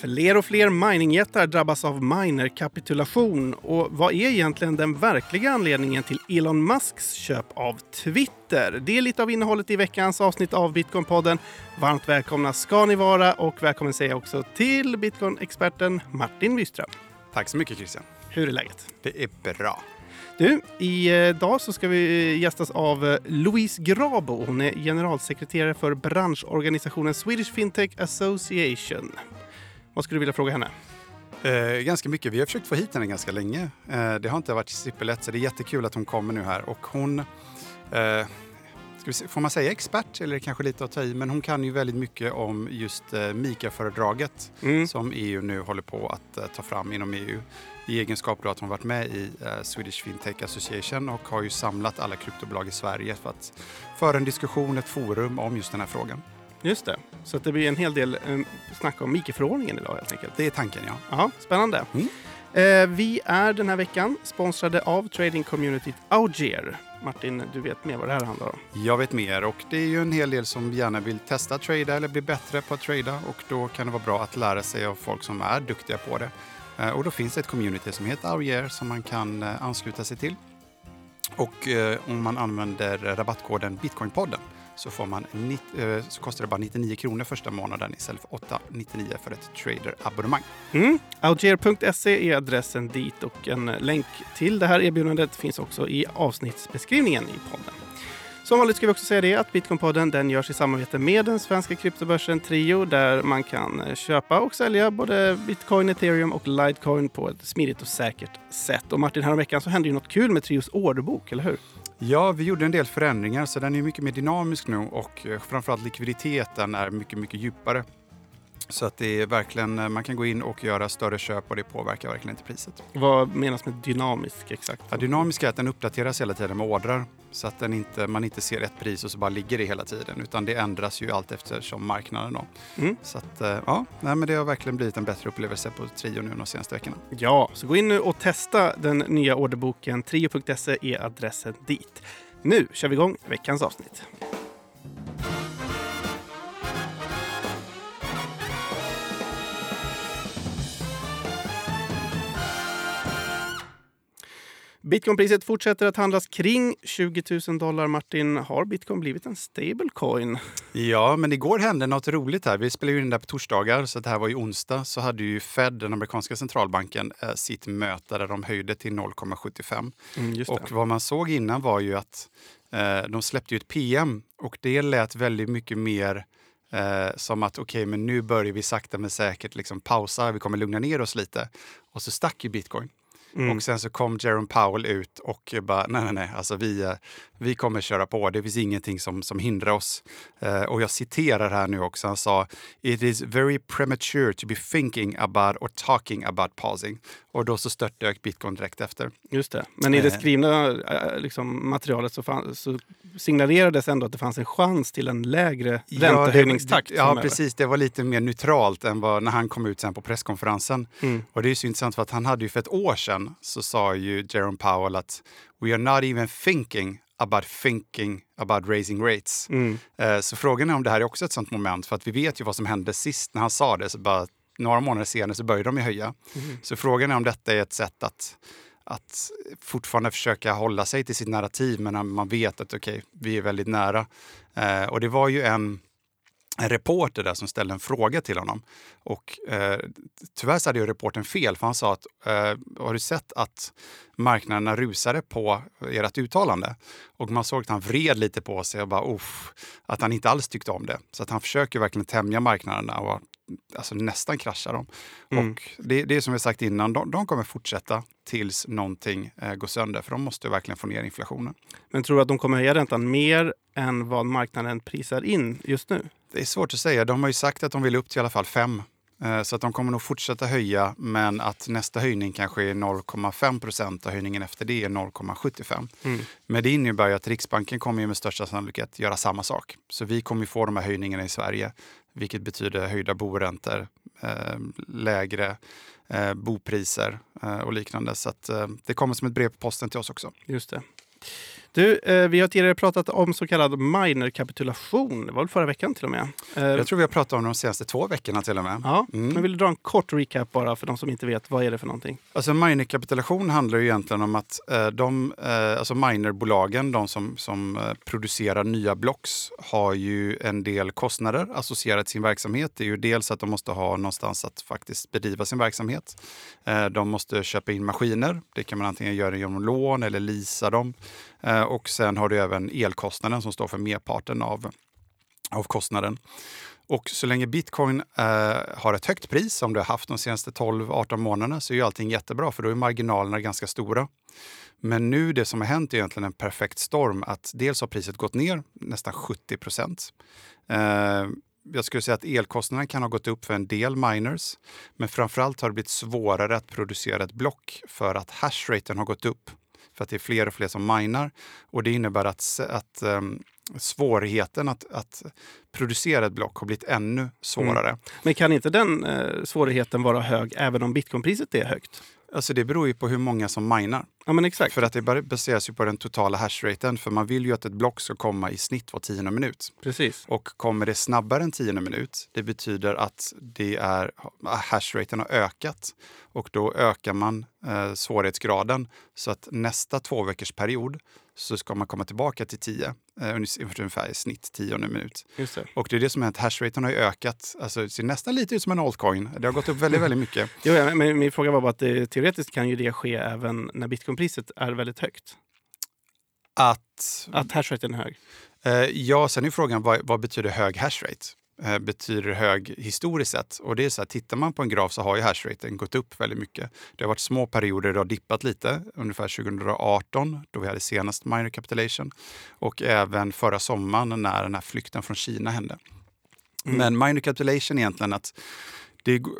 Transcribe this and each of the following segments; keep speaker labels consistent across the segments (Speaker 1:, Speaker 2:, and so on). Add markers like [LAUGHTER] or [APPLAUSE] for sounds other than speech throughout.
Speaker 1: Fler och fler miningjättar drabbas av minerkapitulation. Och vad är egentligen den verkliga anledningen till Elon Musks köp av Twitter? Det är lite av innehållet i veckans avsnitt av Bitcoinpodden. Varmt välkomna ska ni vara och välkommen säger jag också till Bitcoin-experten Martin Wyström.
Speaker 2: Tack så mycket Christian.
Speaker 1: Hur är läget?
Speaker 2: Det är bra.
Speaker 1: Du, idag så ska vi gästas av Louise Grabo. Hon är generalsekreterare för branschorganisationen Swedish Fintech Association. Vad skulle du vilja fråga henne?
Speaker 2: Eh, ganska mycket. Vi har försökt få hit henne ganska länge. Eh, det har inte varit superlätt, så det är jättekul att hon kommer nu här. Och hon, eh, se, får man säga expert eller kanske lite att ta i, men hon kan ju väldigt mycket om just eh, MIKA-föredraget mm. som EU nu håller på att eh, ta fram inom EU i egenskap av att hon varit med i eh, Swedish Fintech Association och har ju samlat alla kryptobolag i Sverige för att föra en diskussion, ett forum om just den här frågan.
Speaker 1: Just det. Så det blir en hel del um, snack om MIKE-förordningen idag helt enkelt.
Speaker 2: Det är tanken, ja.
Speaker 1: Aha, spännande. Mm. Eh, vi är den här veckan sponsrade av trading-communityt Auger. Martin, du vet mer vad det här handlar om?
Speaker 2: Jag vet mer och det är ju en hel del som gärna vill testa att trada eller bli bättre på att trada och då kan det vara bra att lära sig av folk som är duktiga på det. Eh, och då finns det ett community som heter Auger som man kan eh, ansluta sig till. Och eh, om man använder rabattkoden Bitcoinpodden så, får man, eh, så kostar det bara 99 kronor första månaden istället för 8,99 för ett traderabonnemang.
Speaker 1: Mm. Alger.se är adressen dit och en länk till det här erbjudandet finns också i avsnittsbeskrivningen i podden. Som vanligt ska vi också säga det att Bitcoinpodden den görs i samarbete med den svenska kryptobörsen Trio där man kan köpa och sälja både bitcoin, ethereum och litecoin på ett smidigt och säkert sätt. Och Martin, häromveckan så hände ju något kul med Trios orderbok, eller hur?
Speaker 2: Ja, vi gjorde en del förändringar så den är mycket mer dynamisk nu och eh, framförallt likviditeten är mycket, mycket djupare. Så att det är verkligen, eh, man kan gå in och göra större köp och det påverkar verkligen inte priset.
Speaker 1: Vad menas med dynamisk exakt?
Speaker 2: Ja, dynamisk är att den uppdateras hela tiden med ordrar så att den inte, man inte ser ett pris och så bara ligger det hela tiden utan det ändras ju allt eftersom marknaden. Då. Mm. Så att, eh, ja, nej, men det har verkligen blivit en bättre upplevelse på Trio nu de senaste veckorna.
Speaker 1: Ja, så gå in nu och testa den nya orderboken. Trio.se är adressen dit. Nu kör vi igång veckans avsnitt. Bitcoinpriset fortsätter att handlas kring 20 000 dollar. Martin, har bitcoin blivit en stablecoin?
Speaker 2: Ja, men igår hände något roligt här. Vi spelar ju in det på torsdagar, så det här var ju onsdag. Så hade ju Fed, den amerikanska centralbanken, eh, sitt möte där de höjde till 0,75. Mm, och vad man såg innan var ju att eh, de släppte ett PM och det lät väldigt mycket mer Eh, som att okej, okay, men nu börjar vi sakta men säkert liksom pausa, vi kommer lugna ner oss lite. Och så stack ju bitcoin. Mm. Och sen så kom Jerome Powell ut och bara, nej, nej, nej, alltså vi, eh, vi kommer köra på. Det finns ingenting som, som hindrar oss. Uh, och jag citerar här nu också. Han sa “It is very premature to be thinking about or talking about pausing”. Och då så störtdök bitcoin direkt efter.
Speaker 1: Just det. Men i det eh. skrivna liksom, materialet så, fann, så signalerades ändå att det fanns en chans till en lägre ja, räntehöjningstakt.
Speaker 2: Ja, precis. Det var lite mer neutralt än vad, när han kom ut sen på presskonferensen. Mm. Och det är så intressant för att han hade ju för ett år sedan så sa ju Jerome Powell att “We are not even thinking about thinking about raising rates. Mm. Uh, så frågan är om det här är också ett sånt moment, för att vi vet ju vad som hände sist när han sa det. Så bara några månader senare så började de ju höja. Mm. Så frågan är om detta är ett sätt att, att fortfarande försöka hålla sig till sitt narrativ, men man vet att okej, okay, vi är väldigt nära. Uh, och det var ju en en reporter där som ställde en fråga till honom. Och eh, tyvärr så hade ju reporten fel, för han sa att eh, har du sett att marknaderna rusade på ert uttalande? Och man såg att han vred lite på sig och bara uff, att han inte alls tyckte om det. Så att han försöker verkligen tämja marknaderna och alltså nästan krascha dem. Mm. Och det, det är som vi sagt innan, de, de kommer fortsätta tills någonting eh, går sönder, för de måste verkligen få ner inflationen.
Speaker 1: Men tror du att de kommer höja räntan mer än vad marknaden prisar in just nu?
Speaker 2: Det är svårt att säga. De har ju sagt att de vill upp till i alla fall 5. Eh, så att de kommer nog fortsätta höja, men att nästa höjning kanske är 0,5 procent och höjningen efter det är 0,75. Mm. Men det innebär ju att Riksbanken kommer med största sannolikhet göra samma sak. Så vi kommer få de här höjningarna i Sverige, vilket betyder höjda boräntor, eh, lägre eh, bopriser och liknande. Så att, det kommer som ett brev på posten till oss också.
Speaker 1: Just det. Du, eh, vi har tidigare pratat om så kallad minerkapitulation. Det var väl förra veckan till och med?
Speaker 2: Eh, jag tror vi har pratat om det de senaste två veckorna till och med.
Speaker 1: Ja, mm. men vill du dra en kort recap bara för de som inte vet. Vad är det för någonting?
Speaker 2: Alltså minerkapitulation handlar ju egentligen om att eh, de, eh, alltså minerbolagen, de som, som eh, producerar nya blocks, har ju en del kostnader associerat till sin verksamhet. Det är ju dels att de måste ha någonstans att faktiskt bedriva sin verksamhet. Eh, de måste köpa in maskiner. Det kan man antingen göra genom lån eller lisa dem. Eh, och sen har du även elkostnaden som står för merparten av, av kostnaden. Och så länge bitcoin eh, har ett högt pris, som det har haft de senaste 12-18 månaderna, så är ju allting jättebra för då är marginalerna ganska stora. Men nu det som har hänt är egentligen en perfekt storm. Att dels har priset gått ner nästan 70 procent. Eh, jag skulle säga att elkostnaden kan ha gått upp för en del miners. Men framförallt har det blivit svårare att producera ett block för att hashraten har gått upp för att det är fler och fler som minar. Och det innebär att, att um, svårigheten att, att, producera ett block har blivit ännu svårare. Mm.
Speaker 1: Men kan inte den eh, svårigheten vara hög även om bitcoinpriset är högt?
Speaker 2: Alltså det beror ju på hur många som minar.
Speaker 1: Ja, men exakt.
Speaker 2: För att det baseras ju på den totala hashraten. För man vill ju att ett block ska komma i snitt var tionde minut.
Speaker 1: Precis.
Speaker 2: Och kommer det snabbare än tionde minut, det betyder att det är, hashraten har ökat. Och då ökar man eh, svårighetsgraden. Så att nästa två period så ska man komma tillbaka till 10, eh, ungefär i snitt tionde minut.
Speaker 1: Just det.
Speaker 2: Och det är det som har hänt. Hashraten har ju ökat. Alltså, det ser nästan lite ut som en altcoin. Det har gått upp väldigt, väldigt mycket. [LAUGHS]
Speaker 1: jo, men min fråga var bara att det, teoretiskt kan ju det ske även när bitcoinpriset är väldigt högt.
Speaker 2: Att?
Speaker 1: Att hashraten är hög.
Speaker 2: Eh, ja, sen är frågan vad, vad betyder hög hashrate? Eh, betyder hög historiskt sett. Och det är så här, tittar man på en graf så har ju hashraten gått upp väldigt mycket. Det har varit små perioder det har dippat lite, ungefär 2018 då vi hade senast minor capitulation och även förra sommaren när den här flykten från Kina hände. Mm. Men minor capitulation är egentligen att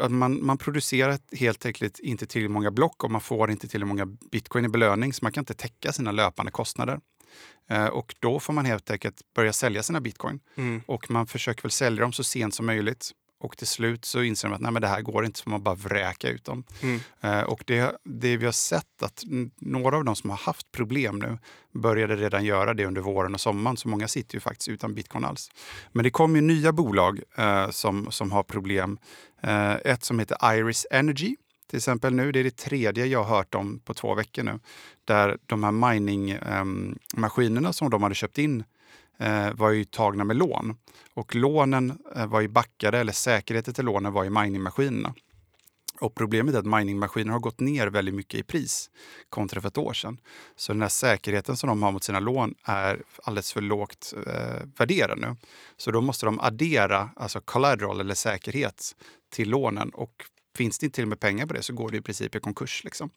Speaker 2: att man, man producerar helt enkelt inte tillräckligt många block och man får inte tillräckligt många bitcoin i belöning så man kan inte täcka sina löpande kostnader. Eh, och då får man helt enkelt börja sälja sina bitcoin. Mm. Och man försöker väl sälja dem så sent som möjligt. Och till slut så inser de att Nej, men det här går inte, så man bara vräka ut dem. Mm. Uh, och det, det vi har sett att några av de som har haft problem nu började redan göra det under våren och sommaren, så många sitter ju faktiskt utan bitcoin alls. Men det kommer ju nya bolag uh, som, som har problem. Uh, ett som heter Iris Energy till exempel nu. Det är det tredje jag har hört om på två veckor nu. Där de här miningmaskinerna ehm, eh, som de hade köpt in eh, var ju tagna med lån. Och lånen eh, var ju backade, eller säkerheten till lånen var ju miningmaskinerna. Och problemet är att miningmaskiner har gått ner väldigt mycket i pris kontra för ett år sedan. Så den här säkerheten som de har mot sina lån är alldeles för lågt eh, värderad nu. Så då måste de addera alltså collateral eller säkerhet till lånen och finns det inte till och med pengar på det så går det i princip i konkurs. Liksom.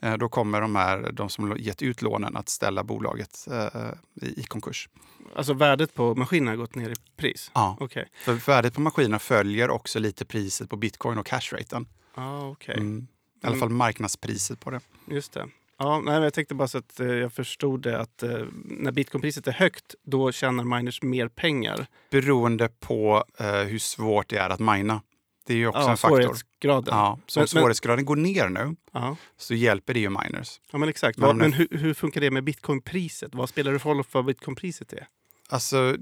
Speaker 2: Eh, då kommer de, här, de som gett ut lånen att ställa bolaget eh, i, konkurs.
Speaker 1: Alltså värdet på maskinerna har gått ner i pris?
Speaker 2: Ja.
Speaker 1: Okay.
Speaker 2: För värdet på maskinerna följer också lite priset på bitcoin och cashraten.
Speaker 1: Ah, okay.
Speaker 2: Mm. I alla fall marknadspriset på det.
Speaker 1: Just det. Ja, nej, jag tänkte bara så att eh, jag förstod det att eh, när bitcoinpriset är högt då tjänar miners mer pengar.
Speaker 2: Beroende på eh, hur svårt det är att mina. Det är ju också
Speaker 1: ja,
Speaker 2: en faktor.
Speaker 1: Svårighetsgraden.
Speaker 2: Ja, så om svårighetsgraden går ner nu ja. så hjälper det ju miners.
Speaker 1: Ja, men exakt. Men, men hur, hur, funkar det med bitcoinpriset? Vad spelar det för roll för vad bitcoinpriset är?
Speaker 2: Alltså,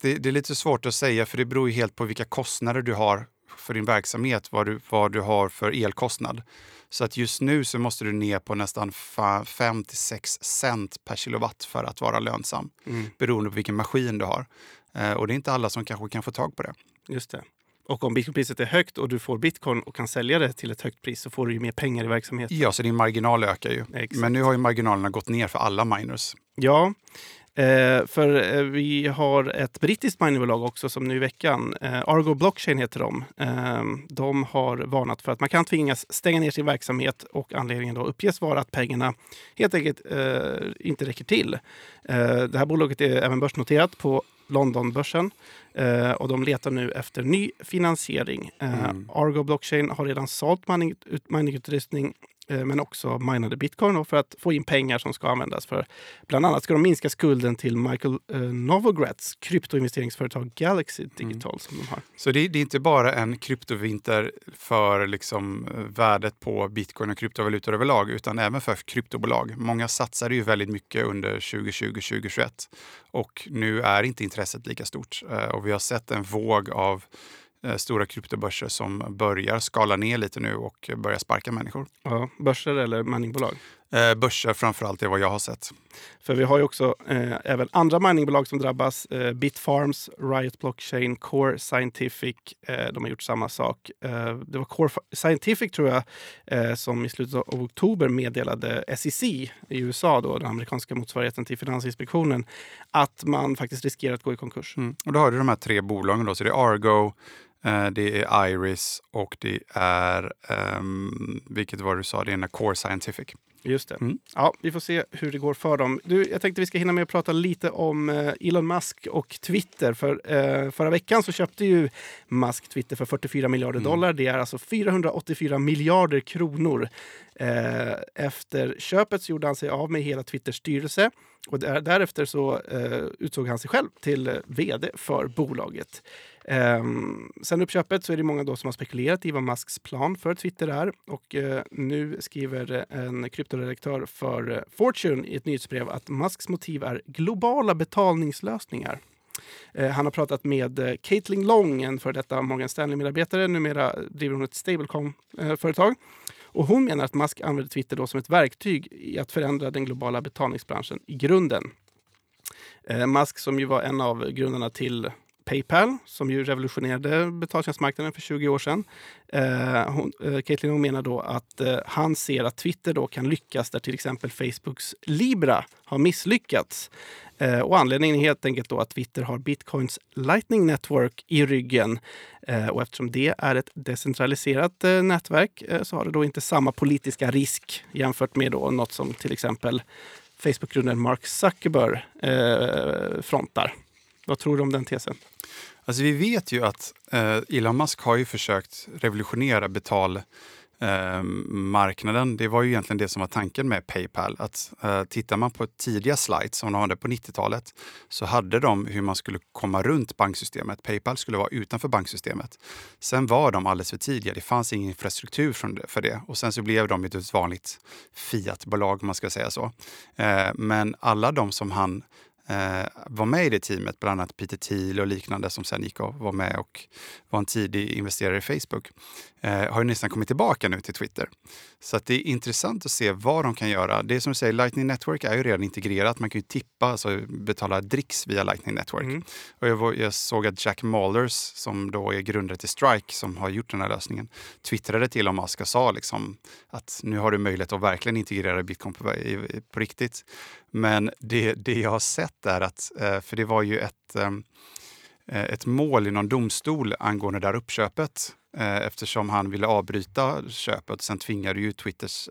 Speaker 2: det, det, är lite svårt att säga för det beror ju helt på vilka kostnader du har för din verksamhet, vad du, vad du har för elkostnad. Så att just nu så måste du ner på nästan 5 6 cent per kilowatt för att vara lönsam. Mm. Beroende på vilken maskin du har. Eh, och det är inte alla som kanske kan få tag på det.
Speaker 1: Just det. Och om bitcoinpriset är högt och du får bitcoin och kan sälja det till ett högt pris så får du ju mer pengar i verksamheten.
Speaker 2: Ja, så din marginal ökar ju. Exakt. Men nu har ju marginalerna gått ner för alla miners.
Speaker 1: Ja, Eh, för eh, vi har ett brittiskt miningbolag också som nu i veckan, eh, Argo Blockchain heter de. Eh, de har varnat för att man kan tvingas stänga ner sin verksamhet och anledningen då uppges vara att pengarna helt enkelt inte räcker till. Det här bolaget är även börsnoterat på Londonbörsen och de letar nu efter ny finansiering. Mm. Argo Blockchain har redan sålt miningutrustning eh, men också minade bitcoin för att få in pengar som ska användas för bland annat ska de minska skulden till Michael eh, Novogratz kryptoinvesteringsföretag Galaxy mm. Digital mm. som de har.
Speaker 2: Så det, det, är inte bara en kryptovinter för liksom eh, värdet på bitcoin och kryptovalutor överlag utan även för kryptobolag. Många satsade ju väldigt mycket under 2020-2021 och nu är inte intresset lika stort och vi har sett en våg av Eh, stora kryptobörser som börjar skala ner lite nu och börjar sparka människor.
Speaker 1: Ja, börser eller miningbolag?
Speaker 2: Eh, börser framförallt är vad jag har sett.
Speaker 1: För vi har ju också eh, även andra miningbolag som drabbas. Eh, Bitfarms, Riot Blockchain, Core Scientific. Eh, de har gjort samma sak. Eh, det var Core Scientific tror jag eh, som i slutet av oktober meddelade SEC i USA, då, den amerikanska motsvarigheten till Finansinspektionen, att man faktiskt riskerar att gå i konkurs.
Speaker 2: Mm. Och då har du de här tre bolagen. Då, så det är Argo, Eh, det är Iris och det är, um, vilket var det du sa, det är Core Scientific.
Speaker 1: Just det. Mm. Ja, vi får se hur det går för dem. Du, jag tänkte vi ska hinna med att prata lite om eh, Elon Musk och Twitter. För eh, Förra veckan så köpte ju Musk Twitter för 44 miljarder mm. dollar. Det är alltså 484 miljarder kronor. Eh, efter köpet så gjorde han sig av med hela Twitters styrelse och därefter så eh, utsåg han sig själv till eh, vd för bolaget. Um, sen uppköpet så är det många då som har spekulerat i vad Musks plan för Twitter är. Och uh, nu skriver en kryptoredaktör för uh, Fortune i ett nyhetsbrev att Musks motiv är globala betalningslösningar. Uh, han har pratat med Caitlin Long, en före detta Morgan Stanley-medarbetare. Numera driver hon ett stablecoin-företag. Och hon menar att Musk använder Twitter då som ett verktyg i att förändra den globala betalningsbranschen i grunden. Musk som ju var en av grundarna till Paypal som ju revolutionerade betaltjänstmarknaden för 20 år sedan. Eh, hon, eh, Caitlin menar då att eh, han ser att Twitter då kan lyckas där till exempel Facebooks Libra har misslyckats. Eh, och anledningen är helt enkelt då att Twitter har Bitcoins Lightning Network i ryggen. Eh, och eftersom det är ett decentraliserat eh, nätverk eh, så har det då inte samma politiska risk jämfört med då något som till exempel Facebook-grundaren Mark Zuckerberg eh, frontar. Vad tror du om den tesen?
Speaker 2: Alltså vi vet ju att eh, Elon Musk har ju försökt revolutionera betalmarknaden. Eh, det var ju egentligen det som var tanken med Paypal. Att eh, Tittar man på tidiga slides som de hade på 90-talet så hade de hur man skulle komma runt banksystemet. Paypal skulle vara utanför banksystemet. Sen var de alldeles för tidiga. Det fanns ingen infrastruktur för det. Och sen så blev de ett vanligt Fiat-bolag om man ska säga så. Eh, men alla de som han Eh, var med i det teamet, bland annat Peter Thiel och liknande som sen gick och var med och var en tidig investerare i Facebook, eh, har ju nästan kommit tillbaka nu till Twitter. Så det är intressant att se vad de kan göra. Det är som du säger, Lightning Network är ju redan integrerat. Man kan ju tippa, alltså betala dricks via Lightning Network. Mm. Och jag, jag, såg att Jack Mallers, som då är grundare till Strike, som har gjort den här lösningen, twittrade till Elon Musk och sa liksom att nu har du möjlighet att verkligen integrera bitcoin på, i, på riktigt. Men det, det jag har sett är att, eh, för det var ju ett, eh, ett mål i någon domstol angående det här uppköpet eh, eftersom han ville avbryta köpet. Sen tvingade ju Twitters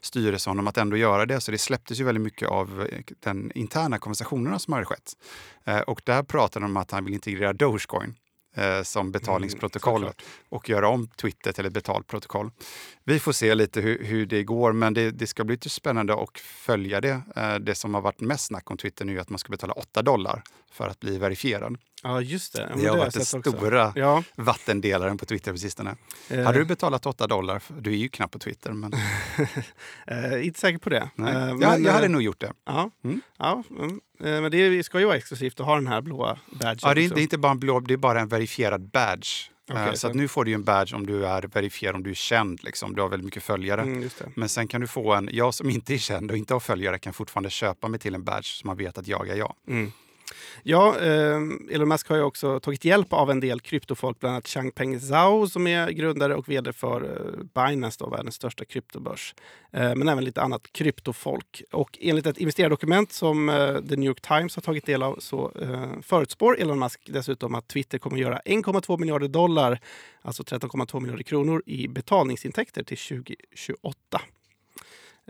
Speaker 2: styrelse honom att ändå göra det. Så det släpptes ju väldigt mycket av den interna konversationerna som hade skett. Och där pratade de om att han vill integrera Dogecoin eh, som betalningsprotokoll mm, och göra om Twitter till ett betalprotokoll. Vi får se lite hur, hur det går, men det, det, ska bli lite spännande att följa det. Eh, det som har varit mest snack om Twitter nu är att man ska betala 8 dollar för att bli verifierad.
Speaker 1: Ja, just det.
Speaker 2: det har varit den stora ja. vattendelaren på Twitter på sistone. Eh. Hade du betalat 8 dollar? Du är ju knappt på Twitter. Men... [LAUGHS]
Speaker 1: eh, inte säker på det. Eh,
Speaker 2: men, jag, jag hade eh, nog gjort det.
Speaker 1: Ja, mm. ja mm. Eh, men det ska ju vara exklusivt att ha den här blåa badgen.
Speaker 2: Ja, det är, det är inte bara en blå, det är bara en verifierad badge. Okay, så, så nu får du en badge om du är verifierad, om du är känd. Liksom. Du har väldigt mycket följare. Mm, Men sen kan du få en, jag som inte är känd och inte har följare kan fortfarande köpa mig till en badge så man vet att jag är jag. Mm.
Speaker 1: Ja, eh, Elon Musk har ju också tagit hjälp av en del kryptofolk, bland annat Changpeng Zhao som är grundare och vd för eh, Binance, då, världens största kryptobörs. Eh, men även lite annat kryptofolk. Och enligt ett investerardokument som eh, The New York Times har tagit del av så eh, förutspår Elon Musk dessutom att Twitter kommer att göra 1,2 miljarder dollar, alltså 13,2 miljarder kronor i betalningsintäkter till 2028.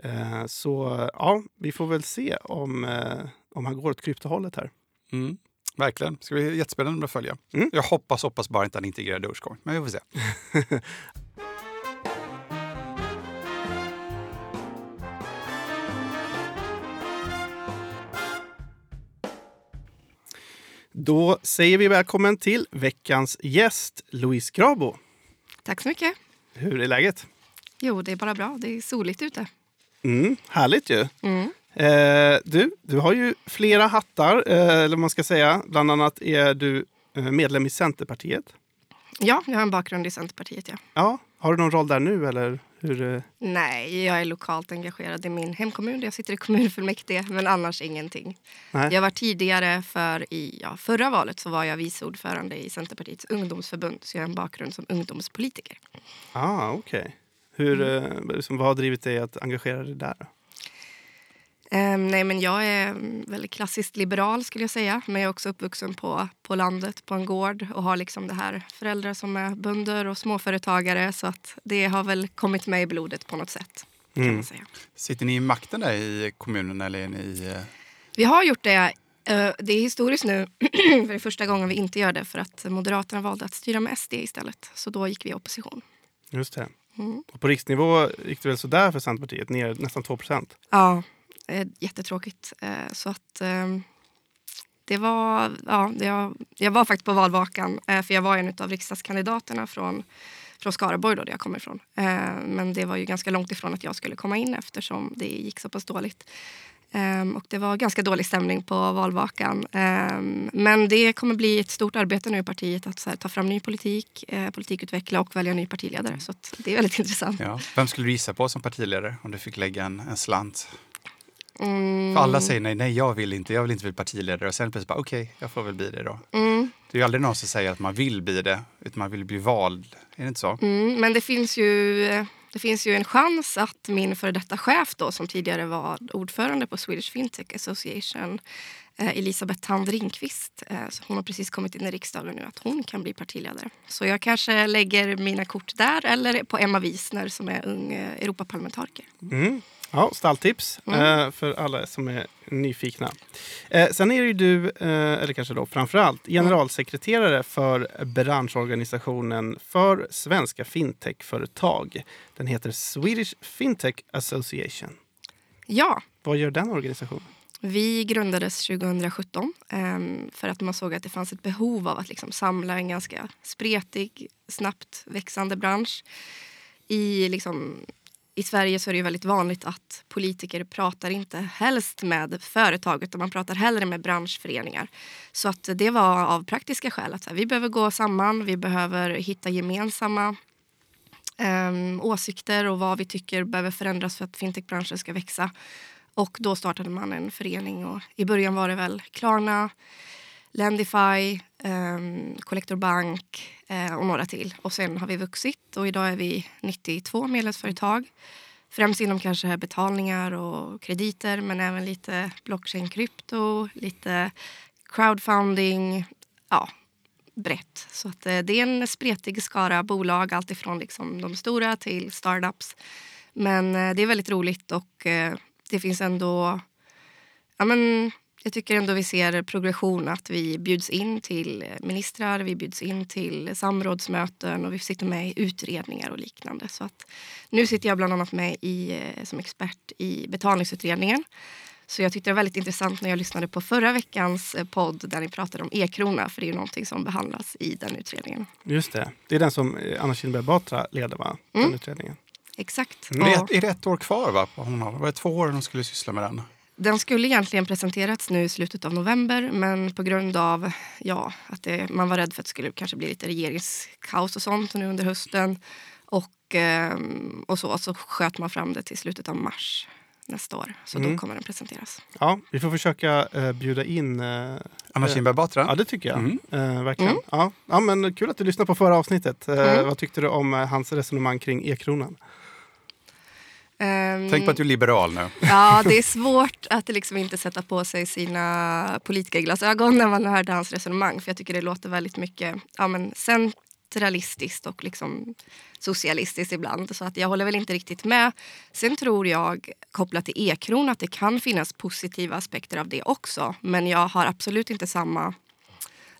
Speaker 1: Eh, så ja, vi får väl se om, eh, om han går åt kryptohållet här.
Speaker 2: Mm. Verkligen. Det ska bli jättespännande att följa. Mm. Jag hoppas, hoppas bara inte att han integrerar Dogecoin, men vi får se. [LAUGHS]
Speaker 1: Då säger vi välkommen till veckans gäst, Louise Grabo.
Speaker 3: Tack så mycket.
Speaker 1: Hur är läget?
Speaker 3: Jo, det är bara bra. Det är soligt ute.
Speaker 1: Mm, härligt ju.
Speaker 3: Mm.
Speaker 1: Eh, du, du har ju flera hattar, eh, eller man ska säga. Bland annat är du eh, medlem i Centerpartiet.
Speaker 3: Ja, jag har en bakgrund i Centerpartiet. Ja.
Speaker 1: Ja, har du någon roll där nu eller hur? eh?
Speaker 3: Nej, jag är lokalt engagerad i min hemkommun jag sitter i kommunfullmäktige, men annars ingenting.
Speaker 1: Nej.
Speaker 3: Jag var tidigare, för i ja, förra valet så var jag vice ordförande i Centerpartiets ungdomsförbund, så jag har en bakgrund som ungdomspolitiker.
Speaker 1: Ah, okej. Hur, eh, liksom, vad har drivit dig att engagera dig där?
Speaker 3: Ehm, nej, men jag är väldigt klassiskt liberal skulle jag säga. Men jag är också uppvuxen på, på landet, på en gård och har liksom det här föräldrar som är bönder och småföretagare. Så att det har väl kommit med i blodet på något sätt. Kan
Speaker 1: Mm.
Speaker 3: man säga.
Speaker 2: Sitter ni i makten där i kommunen eller är ni... eh,
Speaker 3: Vi har gjort det. eh, Det är historiskt nu, [CLEARS THROAT] för det första gången vi inte gör det för att Moderaterna valde att styra med SD istället. Så då gick vi i opposition.
Speaker 1: Just det.
Speaker 3: Mm.
Speaker 1: Och på riksnivå gick det väl sådär för Centerpartiet, ner nästan 2 procent.
Speaker 3: Ja, eh, jättetråkigt. Eh, Så att eh, det var, ja, jag, jag var faktiskt på valvakan eh, för jag var en av riksdagskandidaterna från, från Skaraborg då, där jag kommer ifrån. Eh, Men det var ju ganska långt ifrån att jag skulle komma in eftersom det gick så pass dåligt. Ehm, och det var ganska dålig stämning på valvakan. Ehm, men det kommer bli ett stort arbete nu i partiet att så här, ta fram ny politik, eh, politikutveckla och välja ny partiledare. Så att det är väldigt [LAUGHS] intressant.
Speaker 2: Ja. Vem skulle du gissa på som partiledare om du fick lägga en, en slant?
Speaker 3: Mm,
Speaker 2: För alla säger nej, nej jag vill inte, jag vill inte bli partiledare. Och sen plötsligt bara okej, jag får väl bli det då.
Speaker 3: mm.
Speaker 2: Det är ju aldrig någon som säger att man vill bli det, utan man vill bli vald. Är det inte så?
Speaker 3: Mm, men det finns, ju, det finns ju en chans att min före detta chef då, som tidigare var ordförande på Swedish Fintech Association eh, Elisabeth Thand Ringqvist, eh, hon har precis kommit in i riksdagen nu, att hon kan bli partiledare. Så jag kanske lägger mina kort där eller på Emma Wiesner som är ung eh, Europaparlamentariker.
Speaker 1: Mm. Ja, stalltips
Speaker 3: Mm.
Speaker 1: eh, för alla som är nyfikna. Eh, sen är ju du, eh, eller kanske då framförallt, generalsekreterare för branschorganisationen för svenska fintechföretag. Den heter Swedish Fintech Association.
Speaker 3: Ja,
Speaker 1: Vad gör den organisationen?
Speaker 3: Vi grundades 2017 ehm, för att man såg att det fanns ett behov av att liksom samla en ganska spretig, snabbt växande bransch. I, liksom, i Sverige så är det ju väldigt vanligt att politiker pratar inte helst med företag utan man pratar hellre med branschföreningar. Så att det var av praktiska skäl att här, vi behöver gå samman, vi behöver hitta gemensamma ehm, åsikter och vad vi tycker behöver förändras för att fintechbranschen ska växa. Och då startade man en förening och i början var det väl Klarna, Lendify, ehm, Collector Bank eh, och några till. Och sen har vi vuxit och idag är vi 92 medlemsföretag. Främst inom kanske betalningar och krediter men även lite blockchain, krypto, lite crowdfunding. Ja, brett. Så att, eh, det är en spretig skara bolag, alltifrån liksom de stora till startups. Men eh, det är väldigt roligt och eh, det finns ändå... Ja, men, jag tycker ändå vi ser progression, att vi bjuds in till ministrar, vi bjuds in till samrådsmöten och vi sitter med i utredningar och liknande. Så att, nu sitter jag bland annat med i, eh, som expert i betalningsutredningen. Så jag tyckte det var väldigt intressant när jag lyssnade på förra veckans eh, podd där ni pratade om e-krona, för det är ju någonting som behandlas i den utredningen.
Speaker 1: Just det. Det är den som eh, Anna Kinberg Batra leder, va? Den
Speaker 3: Mm.
Speaker 1: utredningen.
Speaker 3: Exakt.
Speaker 2: Men det är, det ett år kvar va? Hon har, var det två år hon skulle syssla med den?
Speaker 3: Den skulle egentligen presenterats nu i slutet av november men på grund av ja, att det, man var rädd för att det skulle kanske bli lite regeringskaos och sånt nu under hösten och, ehm, och så, så sköt man fram det till slutet av mars nästa år. Så
Speaker 1: Mm.
Speaker 3: då kommer den presenteras.
Speaker 1: Ja, vi får försöka eh, bjuda in... Eh,
Speaker 2: Anna
Speaker 1: Eh,
Speaker 2: Kinberg Batra?
Speaker 1: ja, det tycker jag.
Speaker 2: Mm.
Speaker 1: Eh, verkligen.
Speaker 3: Mm.
Speaker 1: Ja. Ja, men kul att du lyssnade på förra avsnittet. Eh,
Speaker 3: Mm.
Speaker 1: Vad tyckte du om eh, hans resonemang kring e-kronan?
Speaker 3: Ehm,
Speaker 2: Tänk på att du är liberal nu. [LAUGHS]
Speaker 3: Ja, det är svårt att liksom inte sätta på sig sina politikerglasögon när man hörde hans resonemang. För jag tycker det låter väldigt mycket ja, men centralistiskt och liksom socialistiskt ibland. Så att jag håller väl inte riktigt med. Sen tror jag, kopplat till e-kron, att det kan finnas positiva aspekter av det också. Men jag har absolut inte samma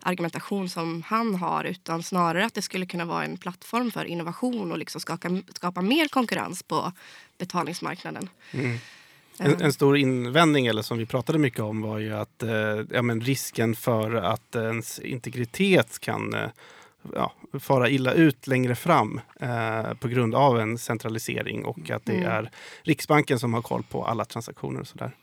Speaker 3: argumentation som han har utan snarare att det skulle kunna vara en plattform för innovation och liksom skapa, skapa mer konkurrens på betalningsmarknaden.
Speaker 1: En, en, stor invändning, eller som vi pratade mycket om, var ju att eh, ja, men risken för att ens integritet kan eh, ja, fara illa ut längre fram eh, på grund av en centralisering och att det mm. är Riksbanken som har koll på alla transaktioner och sådär.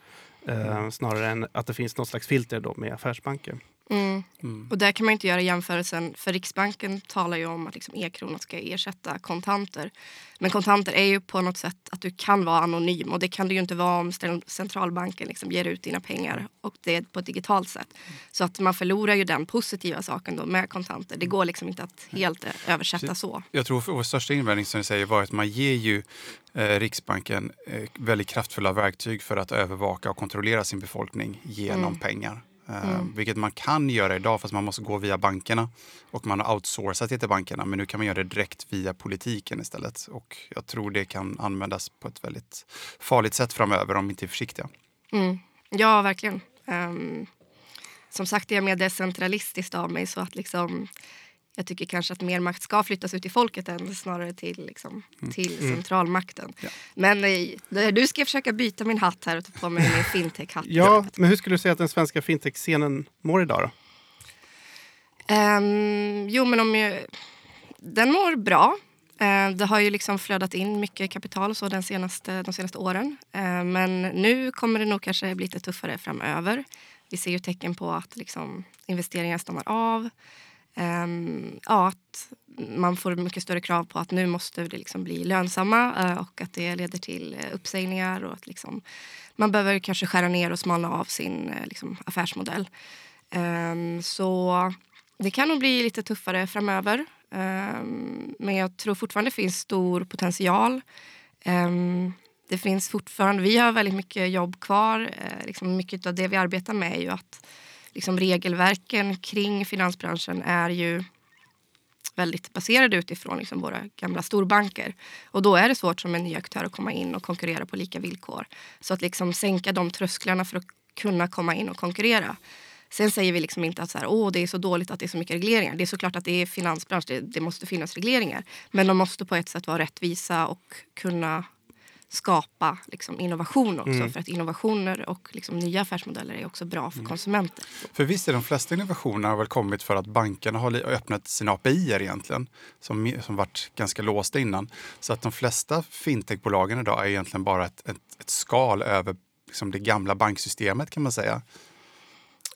Speaker 1: Eh, mm. Snarare än att det finns något slags filter då med affärsbanker.
Speaker 3: Mm. Mm. Och där kan man inte göra jämförelsen, för Riksbanken talar ju om att liksom e-kronan ska ersätta kontanter. Men kontanter är ju på något sätt att du kan vara anonym och det kan du ju inte vara om centralbanken liksom ger ut dina pengar och det är på ett digitalt sätt. Så att man förlorar ju den positiva saken då med kontanter. Det går liksom inte att helt översätta så.
Speaker 2: Jag tror vår största invändning som du säger var att man ger ju eh, Riksbanken eh, väldigt kraftfulla verktyg för att övervaka och kontrollera sin befolkning genom mm. pengar. Eh, mm. Vilket man kan göra idag fast man måste gå via bankerna. Och man har outsourcat det till bankerna men nu kan man göra det direkt via politiken istället. Och jag tror det kan användas på ett väldigt farligt sätt framöver om vi inte är försiktiga.
Speaker 3: Mm. Ja, verkligen. Um, som sagt är jag mer decentralistisk av mig så att liksom jag tycker kanske att mer makt ska flyttas ut till folket än snarare till, liksom, mm. till mm. centralmakten. Ja. Men eh, du ska försöka byta min hatt här och ta på mig min fintech-hatt.
Speaker 1: ja, men hur skulle du säga att den svenska fintech-scenen mår idag då?
Speaker 3: Um, jo, men om jag, den mår bra. Uh, det har ju liksom flödat in mycket kapital så den senaste, de senaste åren. Uh, men nu kommer det nog kanske bli lite tuffare framöver. Vi ser ju tecken på att liksom, investeringar stannar av. Um, ja, att man får mycket större krav på att nu måste det liksom bli lönsamma uh, och att det leder till eh, uppsägningar och att liksom, man behöver kanske skära ner och smalna av sin uh, liksom, affärsmodell. Um, så det kan nog bli lite tuffare framöver. Um, men jag tror fortfarande det finns stor potential. det finns fortfarande, vi har väldigt mycket jobb kvar. liksom mycket av det vi arbetar med är ju att liksom regelverken kring finansbranschen är ju väldigt baserade utifrån liksom våra gamla storbanker. Och då är det svårt som en ny aktör att komma in och konkurrera på lika villkor. Så att liksom sänka de trösklarna för att kunna komma in och konkurrera. Sen säger vi liksom inte att så här, Åh, det är så dåligt att det är så mycket regleringar. Det är såklart att det är finansbransch, det, det måste finnas regleringar. Men de måste på ett sätt vara rättvisa och kunna skapa liksom, innovation också. Mm. För att innovationer och liksom, nya affärsmodeller är också bra för mm. konsumenter.
Speaker 2: För visst är de flesta innovationer har väl kommit för att bankerna har öppnat sina API egentligen. Som, som varit ganska låsta innan. Så att de flesta fintechbolagen idag är egentligen bara ett, ett, ett skal över liksom, det gamla banksystemet kan man säga.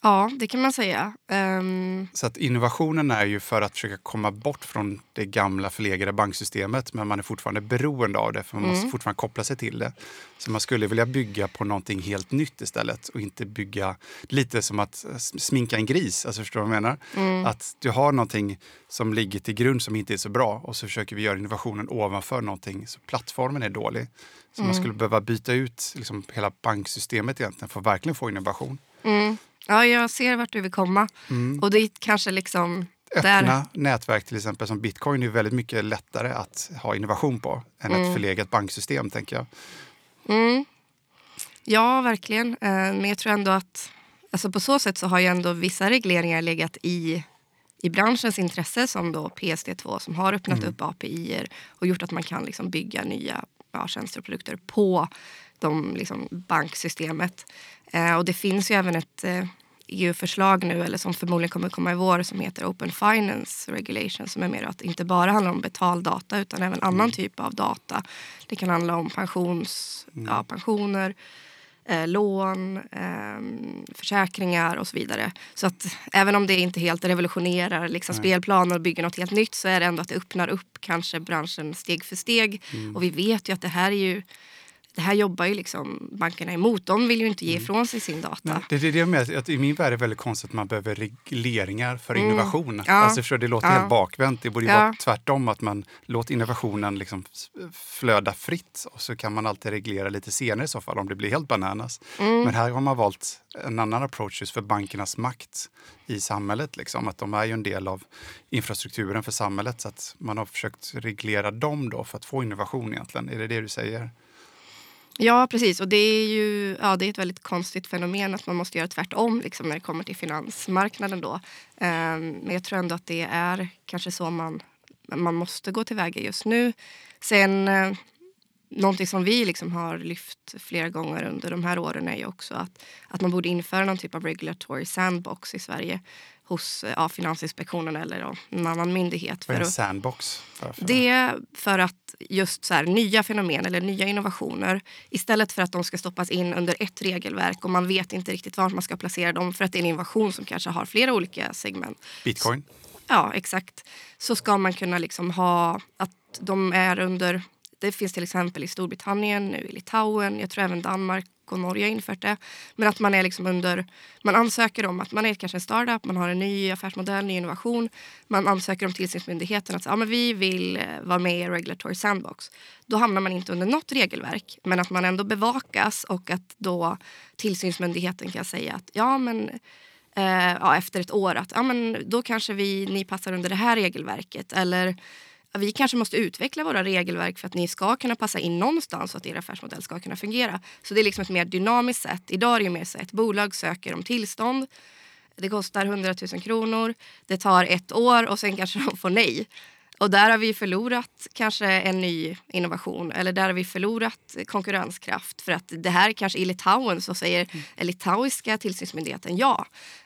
Speaker 3: Ja, det kan man säga. Um...
Speaker 2: Så att innovationen är ju för att försöka komma bort från det gamla förlegade banksystemet men man är fortfarande beroende av det för man mm. måste fortfarande koppla sig till det. Så man skulle vilja bygga på någonting helt nytt istället och inte bygga lite som att sminka en gris. Alltså förstår du vad jag menar? Mm. Att du har någonting som ligger till grund som inte är så bra och så försöker vi göra innovationen ovanför någonting så plattformen är dålig. Så mm. man skulle behöva byta ut liksom hela banksystemet egentligen för att verkligen få innovation.
Speaker 3: Mm. Ja, jag ser vart du vill komma. Mm. Och det kanske liksom...
Speaker 2: Öppna där... nätverk till exempel som bitcoin är väldigt mycket lättare att ha innovation på än mm. ett förlegat banksystem tänker jag.
Speaker 3: Mm. Ja, verkligen. Eh, men jag tror ändå att alltså på så sätt så har ju ändå vissa regleringar legat i, i branschens intresse som då PSD2 som har öppnat mm. upp API och gjort att man kan liksom bygga nya ja, tjänster och produkter på de, liksom, banksystemet. Eh, och det finns ju även ett eh, EU-förslag nu, eller som förmodligen kommer komma i vår, som heter Open Finance Regulation som är mer att inte bara handlar om betaldata utan även annan mm. typ av data. Det kan handla om pensions, mm. ja, pensioner, eh, lån, eh, försäkringar och så vidare. Så att även om det inte helt revolutionerar liksom, spelplaner och bygger något helt nytt så är det ändå att det öppnar upp kanske branschen steg för steg. Mm. Och vi vet ju att det här är ju det här jobbar ju liksom bankerna emot. De vill ju inte ge mm. ifrån sig sin data. Nej,
Speaker 2: det är det jag menar. Att I min värld är det väldigt konstigt att man behöver regleringar för mm. innovation. Ja. Alltså, för det låter ja. helt bakvänt. Det borde ju ja. vara tvärtom. Att man låter innovationen liksom flöda fritt och så kan man alltid reglera lite senare i så fall om det blir helt bananas. Mm. Men här har man valt en annan approach just för bankernas makt i samhället. Liksom. Att de är ju en del av infrastrukturen för samhället. Så att man har försökt reglera dem då för att få innovation egentligen. Är det det du säger?
Speaker 3: Ja, precis. Och det är ju ja, det är ett väldigt konstigt fenomen att man måste göra tvärtom liksom, när det kommer till finansmarknaden. Då. Um, men jag tror ändå att det är kanske så man, man måste gå tillväga just nu. Sen uh, någonting som vi liksom har lyft flera gånger under de här åren är ju också att, att man borde införa någon typ av regulatory sandbox i Sverige hos ja, Finansinspektionen eller en annan myndighet. För
Speaker 2: en sandbox? Varför?
Speaker 3: det är för att just så här, nya fenomen eller nya innovationer istället för att de ska stoppas in under ett regelverk och man vet inte riktigt var man ska placera dem för att det är en innovation som kanske har flera olika segment.
Speaker 2: Bitcoin?
Speaker 3: Ja, exakt. Så ska man kunna liksom ha att de är under... Det finns till exempel i Storbritannien, nu i Litauen, jag tror även Danmark och Norge har infört det. Men att man är liksom under... Man ansöker om att man är kanske en startup, man har en ny affärsmodell, ny innovation. Man ansöker om tillsynsmyndigheten att ja, men vi vill eh, vara med i Regulatory Sandbox. Då hamnar man inte under något regelverk, men att man ändå bevakas och att då tillsynsmyndigheten kan säga att ja, men eh, ja, efter ett år att ja, men då kanske vi, ni passar under det här regelverket. Eller vi kanske måste utveckla våra regelverk för att ni ska kunna passa in någonstans och att er affärsmodell ska kunna fungera. Så det är liksom ett mer dynamiskt sätt. Idag är det mer så att ett bolag söker om tillstånd. Det kostar 100 000 kronor. Det tar ett år och sen kanske [LAUGHS] de får nej. Och där har vi förlorat kanske en ny innovation eller där har vi förlorat konkurrenskraft. För att det här kanske i Litauen så säger mm. litauiska tillsynsmyndigheten ja.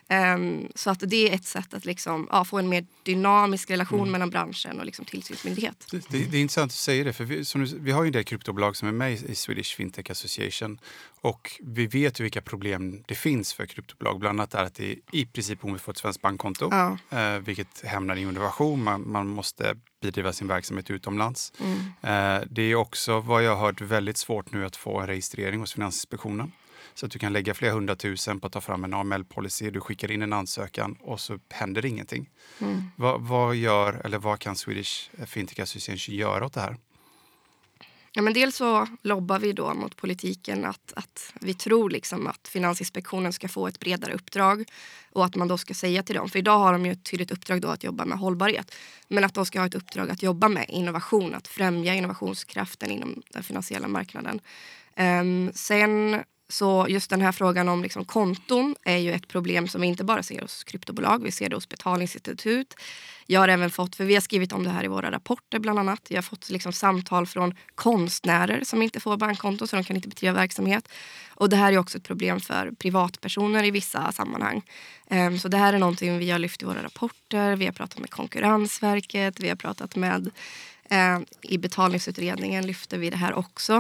Speaker 3: Um, så att det är ett sätt att liksom, ja, få en mer dynamisk relation mm. mellan branschen och liksom tillsynsmyndighet.
Speaker 2: Det, det, det, är intressant att säga det, för vi, som du, vi har ju en del kryptobolag som är med i Swedish Fintech Association och vi vet ju vilka problem det finns för kryptobolag. Bland annat är att det är i princip omöjligt att få ett svenskt bankkonto, ja. eh, vilket hämnar innovation. Man, man måste bedriva sin verksamhet utomlands. Mm. Eh, det är också vad jag har hört väldigt svårt nu att få en registrering hos Finansinspektionen. Så att du kan lägga flera hundratusen på att ta fram en AML-policy. Du skickar in en ansökan och så händer ingenting. Mm. Vad, vad, gör, eller vad kan Swedish Fintech Association göra åt det här?
Speaker 3: Ja, men dels så lobbar vi då mot politiken att, att vi tror liksom att Finansinspektionen ska få ett bredare uppdrag och att man då ska säga till dem, för idag har de ju ett tydligt uppdrag då att jobba med hållbarhet, men att de ska ha ett uppdrag att jobba med innovation, att främja innovationskraften inom den finansiella marknaden. Um, sen så just den här frågan om liksom konton är ju ett problem som vi inte bara ser hos kryptobolag, vi ser det hos betalningsinstitut. Jag har även fått, för vi har skrivit om det här i våra rapporter bland annat. Jag har fått liksom samtal från konstnärer som inte får bankkonto så de kan inte bedriva verksamhet. Och det här är också ett problem för privatpersoner i vissa sammanhang. Ehm, så det här är någonting vi har lyft i våra rapporter. Vi har pratat med Konkurrensverket, vi har pratat med Ehm, I betalningsutredningen lyfter vi det här också.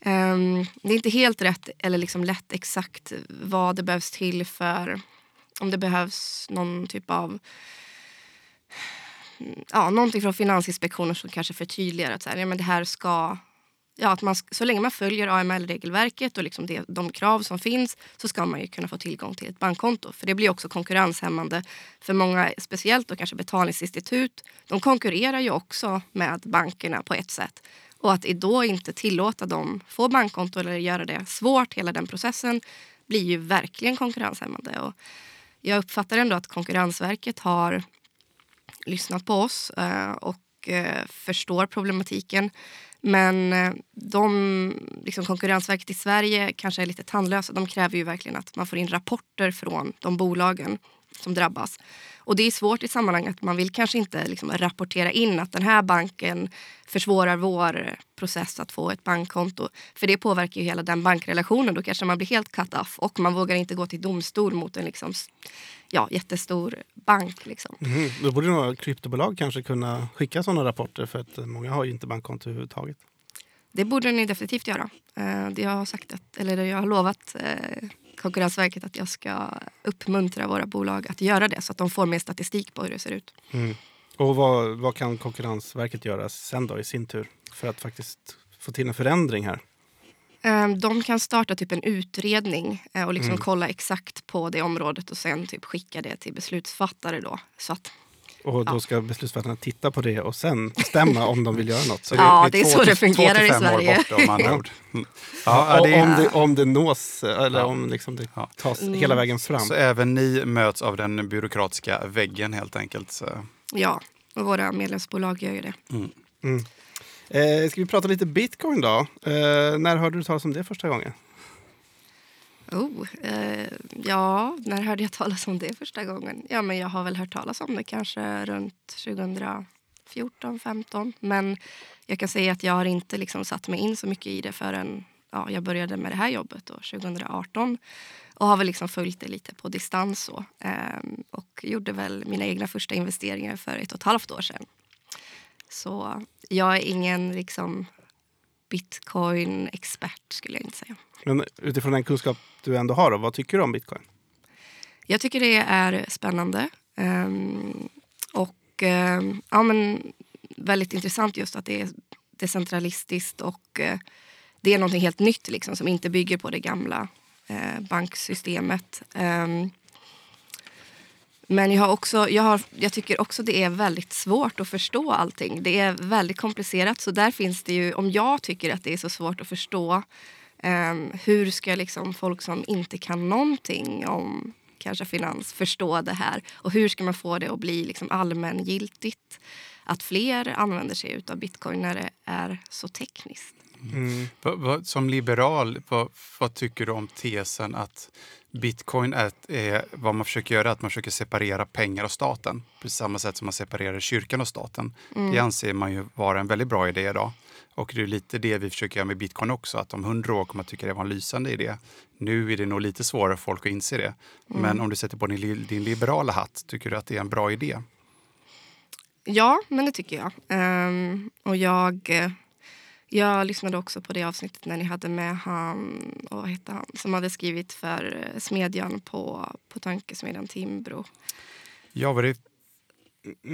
Speaker 3: Eh, det är inte helt rätt eller liksom lätt exakt vad det behövs till för om det behövs någon typ av ja, någonting från Finansinspektionen som kanske förtydligar att så här, ja, men det här ska ja, att man, så länge man följer AML-regelverket och liksom det, de krav som finns så ska man ju kunna få tillgång till ett bankkonto. För det blir också konkurrenshämmande för många, speciellt då kanske betalningsinstitut. De konkurrerar ju också med bankerna på ett sätt. Och att då inte tillåta dem få bankkonto eller göra det svårt, hela den processen, blir ju verkligen konkurrenshämmande. Och jag uppfattar ändå att Konkurrensverket har lyssnat på oss eh, och och förstår problematiken. Men eh, de, liksom Konkurrensverket i Sverige kanske är lite tandlösa. De kräver ju verkligen att man får in rapporter från de bolagen som drabbas. Och det är svårt i sammanhanget. Man vill kanske inte liksom rapportera in att den här banken försvårar vår process att få ett bankkonto. För det påverkar ju hela den bankrelationen. Då kanske man blir helt cut off och man vågar inte gå till domstol mot en liksom, ja, jättestor bank. Liksom.
Speaker 1: Mm, då borde några kryptobolag kanske kunna skicka sådana rapporter för att många har ju inte bankkonto överhuvudtaget.
Speaker 3: Det borde ni definitivt göra. Eh, jag har sagt att, eller jag har lovat eh, Konkurrensverket att jag ska uppmuntra våra bolag att göra det så att de får mer statistik på hur det ser ut.
Speaker 1: Mm. Och vad, vad kan Konkurrensverket göra sen då i sin tur för att faktiskt få till en förändring här?
Speaker 3: Ehm, de kan starta typ en utredning eh, och liksom mm. kolla exakt på det området och sen typ skicka det till beslutsfattare. Då, så att,
Speaker 1: och då ska beslutsfattarna titta på det och sen bestämma om de vill göra något. [LAUGHS]
Speaker 3: Så det, ja, det är, det är så det fungerar i Sverige.
Speaker 2: Bort, om. [LAUGHS]
Speaker 1: Ja, det är... om, det, om det nås, eller ja. om liksom det tas mm. hela vägen fram.
Speaker 2: Så även ni möts av den byråkratiska väggen helt enkelt? Så.
Speaker 3: Ja, och våra medlemsbolag gör ju det. Mm.
Speaker 1: Mm. Eh, ska vi prata lite bitcoin då? Eh, när hörde du talas om det första gången?
Speaker 3: Oh, eh, ja, när hörde jag talas om det första gången? Ja, men jag har väl hört talas om det kanske runt 2014, 15. Men jag kan säga att jag har inte liksom satt mig in så mycket i det förrän ja, jag började med det här jobbet då, 2018. Och har väl liksom följt det lite på distans. Så. eh, och gjorde väl mina egna första investeringar för ett och ett halvt år sedan. Så jag är ingen liksom bitcoin-expert skulle jag inte säga.
Speaker 1: Men utifrån den kunskap du ändå har, då, vad tycker du om bitcoin?
Speaker 3: Jag tycker det är spännande. Um, och um, ja, men väldigt intressant just att det är decentralistiskt och uh, det är något helt nytt liksom, som inte bygger på det gamla uh, banksystemet. Um, men jag, har också, jag, har, jag tycker också det är väldigt svårt att förstå allting. Det är väldigt komplicerat. Så där finns det ju, om jag tycker att det är så svårt att förstå um, hur ska liksom folk som inte kan någonting om kanske finans förstå det här? Och hur ska man få det att bli liksom allmängiltigt? Att fler använder sig av bitcoin när det är så tekniskt.
Speaker 2: Mm. Som liberal, vad, vad, tycker du om tesen att bitcoin är, är, vad man försöker göra, att man försöker separera pengar och staten på samma sätt som man separerar kyrkan och staten. Mm. Det anser man ju vara en väldigt bra idé idag. Och det är lite det vi försöker göra med bitcoin också, att om hundra år kommer man tycka det var en lysande idé. Nu är det nog lite svårare för folk att inse det. Mm. Men om du sätter på din, din liberala hatt, tycker du att det är en bra idé?
Speaker 3: Ja, men det tycker jag. Um, och jag, jag lyssnade också på det avsnittet när ni hade med han, vad heter han, som hade skrivit för Smedjan på, på Tankesmedjan Timbro.
Speaker 2: Ja, var det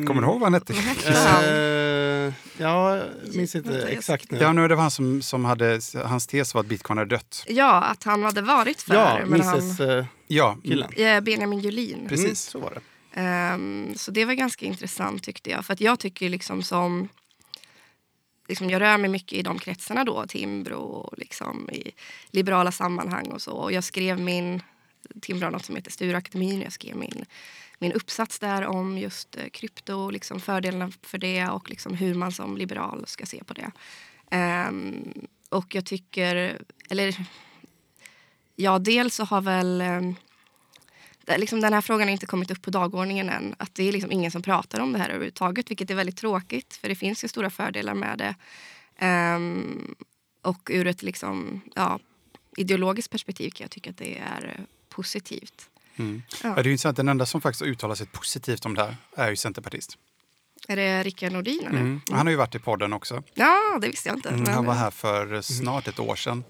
Speaker 2: Kommer du ihåg vad han hette?
Speaker 1: Uh, ja, jag minns inte exakt nu.
Speaker 2: Ja, nu det var han som, som hade, hans tes var att bitcoin är dött.
Speaker 3: Ja, att han hade varit för.
Speaker 1: Ja, Mrs. Han, uh,
Speaker 2: ja.
Speaker 3: killen. Benjamin Julin.
Speaker 2: Precis, mm,
Speaker 1: så var det.
Speaker 3: Um, så det var ganska intressant tyckte jag. För att jag tycker liksom som... Liksom jag rör mig mycket i de kretsarna då, Timbro och liksom i liberala sammanhang och så. Och jag skrev min... Timbro har något som heter Stureakademin, Jag skrev min min uppsats där om just eh, krypto, liksom fördelarna för det och liksom hur man som liberal ska se på det. Um, och jag tycker, eller ja, dels så har väl um, liksom den här frågan har inte kommit upp på dagordningen än. Att det är liksom ingen som pratar om det här överhuvudtaget, vilket är väldigt tråkigt. För det finns ju stora fördelar med det. Um, och ur ett liksom, ja, ideologiskt perspektiv kan jag tycka att det är positivt.
Speaker 2: Mm. Ja. Det är intressant, den enda som faktiskt uttalar sig positivt om det här är ju centerpartist.
Speaker 3: Är det Rickard Nordin? Eller? Mm.
Speaker 2: Han har ju varit i podden också.
Speaker 3: Ja, det visste jag inte. Mm,
Speaker 2: han var här för snart ett år sedan.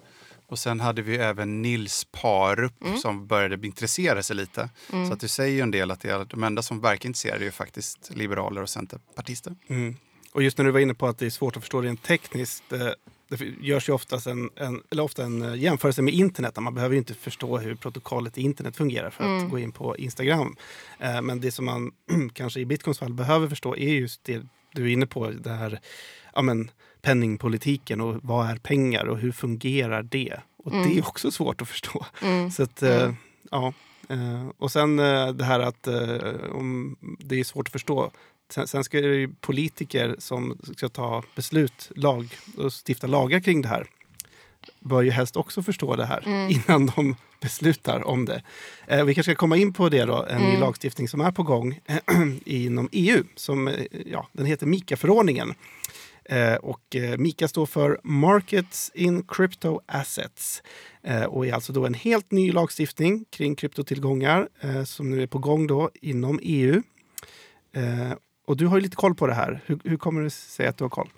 Speaker 2: Och sen hade vi även Nils Parup mm. som började intressera sig lite. Mm. Så att det säger ju en del att det är, de enda som verkar intresserade är ju faktiskt liberaler och centerpartister.
Speaker 1: Mm. Och just när du var inne på att det är svårt att förstå rent tekniskt. Eh, det görs ju oftast en, en, eller ofta en eh, jämförelse med internet. Man behöver inte förstå hur protokollet i internet fungerar för att mm. gå in på Instagram. Eh, men det som man [CLEARS THROAT] kanske i bitcoins fall behöver förstå är just det du är inne på. Det här ja, men, penningpolitiken och vad är pengar och hur fungerar det? Och mm. det är också svårt att förstå. Mm. Så att, eh, mm. ja. Eh, och sen eh, det här att om det är svårt att förstå Sen, sen ska det ju politiker som ska ta beslut, lag och stifta lagar kring det här bör ju helst också förstå det här mm. innan de beslutar om det. Eh, vi kanske ska komma in på det då, en mm. ny lagstiftning som är på gång [CLEARS THROAT] inom EU. Som, eh, ja, den heter MIKA-förordningen. Eh, och eh, MIKA står för Markets in Crypto Assets eh, och är alltså då en helt ny lagstiftning kring kryptotillgångar som nu är på gång då inom EU. Och du har ju lite koll på det här. Hur, hur kommer det sig att du har koll?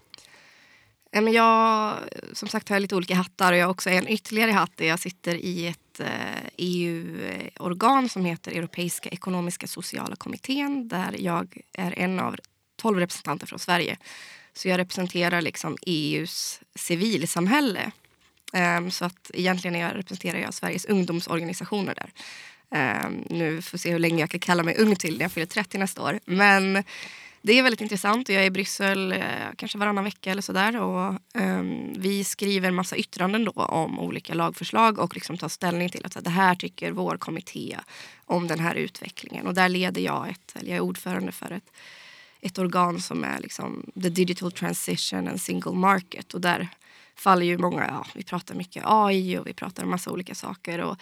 Speaker 3: Jag som sagt har lite olika hattar och jag har också en ytterligare hatt där jag sitter i ett e EU-organ som heter Europeiska ekonomiska sociala kommittén där jag är en av tolv representanter från Sverige. Så jag representerar liksom EUs civilsamhälle. Ehm, så att egentligen jag representerar jag Sveriges ungdomsorganisationer där. Um, nu får vi se hur länge jag kan kalla mig ung till när jag fyller 30 nästa år. Men det är väldigt intressant och jag är i Bryssel uh, kanske varannan vecka eller sådär. Och, um, vi skriver en massa yttranden då om olika lagförslag och liksom tar ställning till att så, det här tycker vår kommitté om den här utvecklingen. Och där leder jag ett, eller jag är ordförande för ett, ett organ som är liksom the digital transition and single market. Och där faller ju många, ja, vi pratar mycket AI och vi pratar om massa olika saker. Och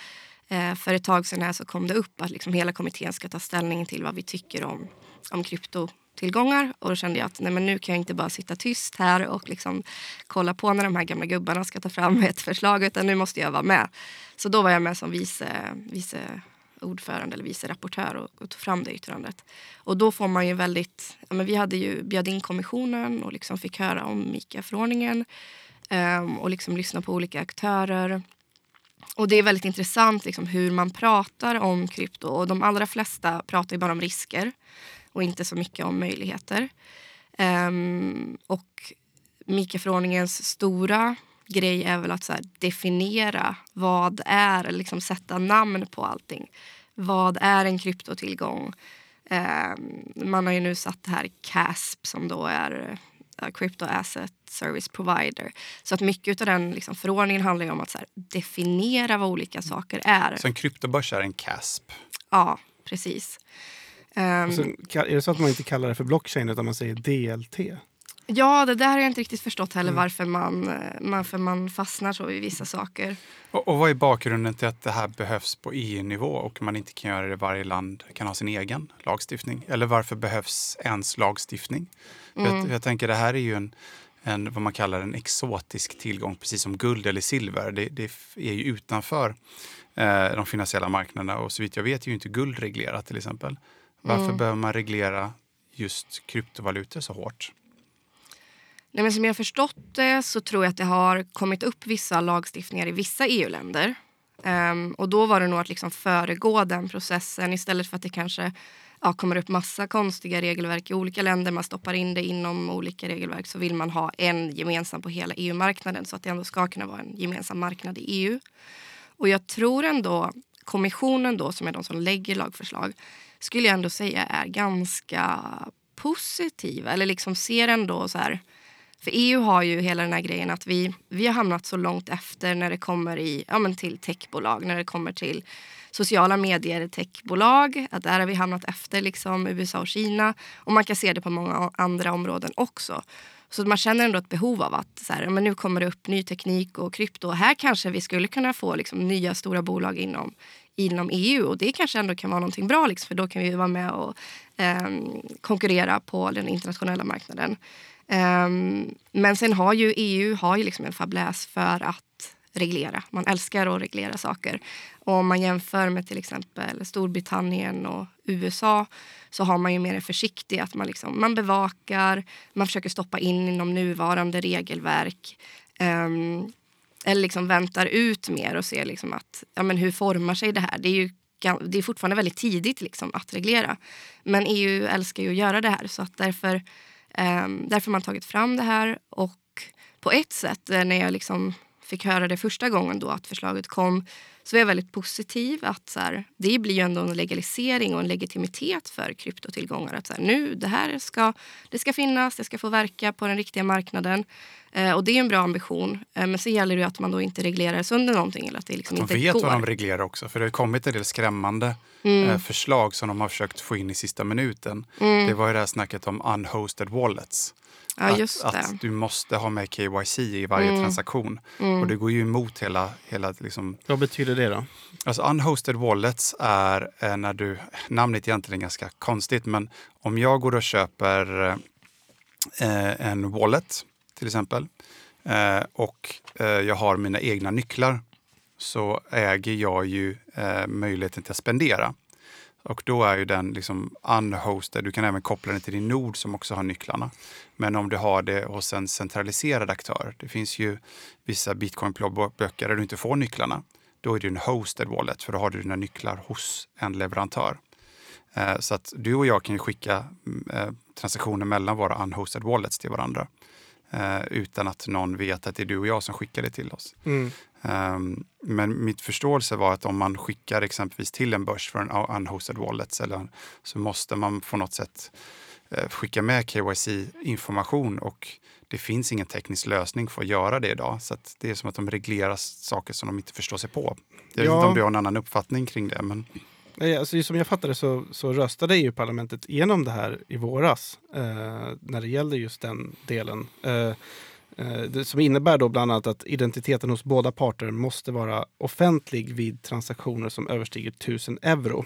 Speaker 3: Eh, för ett tag sedan här så kom det upp att liksom hela kommittén ska ta ställning till vad vi tycker om, om krypto kryptotillgångar. Och då kände jag att nej, men nu kan jag inte bara sitta tyst här och liksom kolla på när de här gamla gubbarna ska ta fram ett förslag utan nu måste jag vara med. Så då var jag med som vice, vice ordförande eller vice rapportör och, och tog fram det yttrandet. Och då får man ju väldigt... Ja, men vi hade ju bjöd in kommissionen och liksom fick höra om MIKA-förordningen um, ehm, och liksom lyssna på olika aktörer. Och det är väldigt intressant liksom, hur man pratar om krypto. Och de allra flesta pratar ju bara om risker och inte så mycket om möjligheter. Um, och MIKA-förordningens stora grej är väl att så här, definiera vad är, liksom sätta namn på allting. Vad är en kryptotillgång? Um, man har ju nu satt det här CASP som då är uh, Crypto Asset Service Provider. Så att mycket av den liksom, förordningen handlar om att så här, definiera vad olika saker är.
Speaker 2: Så en kryptobörs är en CASP?
Speaker 3: Ja, precis.
Speaker 1: Um, är det så att man inte kallar det för blockchain utan man säger DLT?
Speaker 3: Ja, det där har jag inte riktigt förstått heller mm. varför, man, eh, varför man fastnar så i vissa saker.
Speaker 2: Och, och vad är bakgrunden till att det här behövs på EU-nivå och man inte kan göra det varje land kan ha sin egen lagstiftning? Eller varför behövs ens lagstiftning? Mm. Jag, jag, tänker det här är ju en, en, vad man kallar en exotisk tillgång, precis som guld eller silver. Det, det är ju utanför eh, de finansiella marknaderna och så vitt jag vet är ju inte guld reglerat till exempel. Varför mm. behöver man reglera just kryptovalutor så hårt?
Speaker 3: Nej, men som jag har förstått det så tror jag att det har kommit upp vissa lagstiftningar i vissa EU-länder. Um, ehm, och då var det nog att liksom föregå den processen istället för att det kanske ja, kommer upp massa konstiga regelverk i olika länder. Man stoppar in det inom olika regelverk så vill man ha en gemensam på hela EU-marknaden så att det ändå ska kunna vara en gemensam marknad i EU. Och jag tror ändå kommissionen då som är de som lägger lagförslag skulle jag ändå säga är ganska positiva eller liksom ser ändå så här för EU har ju hela den här grejen att vi, vi har hamnat så långt efter när det kommer i, ja, men till techbolag, när det kommer till sociala medier, techbolag. Att där har vi hamnat efter liksom USA och Kina. Och man kan se det på många andra områden också. Så man känner ändå ett behov av att så här, men nu kommer det upp ny teknik och krypto. Och här kanske vi skulle kunna få liksom, nya stora bolag inom, inom EU. Och det kanske ändå kan vara någonting bra liksom, för då kan vi vara med och eh, konkurrera på den internationella marknaden. Um, men sen har ju EU har ju liksom en fabläs för att reglera. Man älskar att reglera saker. Och om man jämför med till exempel Storbritannien och USA så har man ju mer försiktig att man, liksom, man bevakar, man försöker stoppa in inom nuvarande regelverk. Um, eller liksom väntar ut mer och ser liksom att, ja, men hur formar sig det här. Det är ju det är fortfarande väldigt tidigt liksom att reglera. Men EU älskar ju att göra det här så att därför Um, därför har man tagit fram det här. Och på ett sätt, eh, när jag liksom fick höra det första gången då att förslaget kom så jag väldigt positiv. att så här, Det blir ju ändå en legalisering och en legitimitet för kryptotillgångar. Att så här, nu, det här ska, det ska finnas, det ska få verka på den riktiga marknaden. Eh, och det är en bra ambition. Eh, men så gäller det att man då inte reglerar sönder någonting. Eller att det liksom
Speaker 2: att de
Speaker 3: inte
Speaker 2: vet
Speaker 3: går.
Speaker 2: vad de reglerar också. För det har kommit en del skrämmande mm. eh, förslag som de har försökt få in i sista minuten. Mm. Det var ju det här snacket om unhosted wallets.
Speaker 3: Ja,
Speaker 2: att, att, du måste ha med KYC i varje mm. transaktion. Mm. Och det går ju emot hela... hela liksom...
Speaker 1: Vad betyder det då?
Speaker 2: Alltså unhosted wallets är eh, när du... Namnet är egentligen ganska konstigt men om jag går och köper eh, en wallet till exempel eh, och eh, jag har mina egna nycklar så äger jag ju eh, möjligheten till att spendera. Och då är ju den liksom unhosted. Du kan även koppla den till din nod som också har nycklarna. Men om du har det hos en centraliserad aktör. Det finns ju vissa bitcoin-plånböcker där du inte får nycklarna. Då är det en hosted wallet för då har du dina nycklar hos en leverantör. Eh, så att du och jag kan skicka mm, eh, transaktioner mellan våra unhosted wallets till varandra. Eh, utan att någon vet att det är du och jag som skickar det till oss. Mm. Um, men mitt förståelse var att om man skickar exempelvis till en börs för en unhosted wallet eller, så måste man på något sätt uh, skicka med KYC-information och det finns ingen teknisk lösning för att göra det idag. Så det är som att de reglerar saker som de inte förstår sig på. Jag vet inte om du har en annan uppfattning kring det. Men...
Speaker 1: Nej, alltså, som jag fattade så, så röstade EU-parlamentet igenom det här i våras eh, när det gällde just den delen. Eh, Eh, Eh, det som innebär då bland annat att identiteten hos båda parter måste vara offentlig vid transaktioner som överstiger 1000 euro.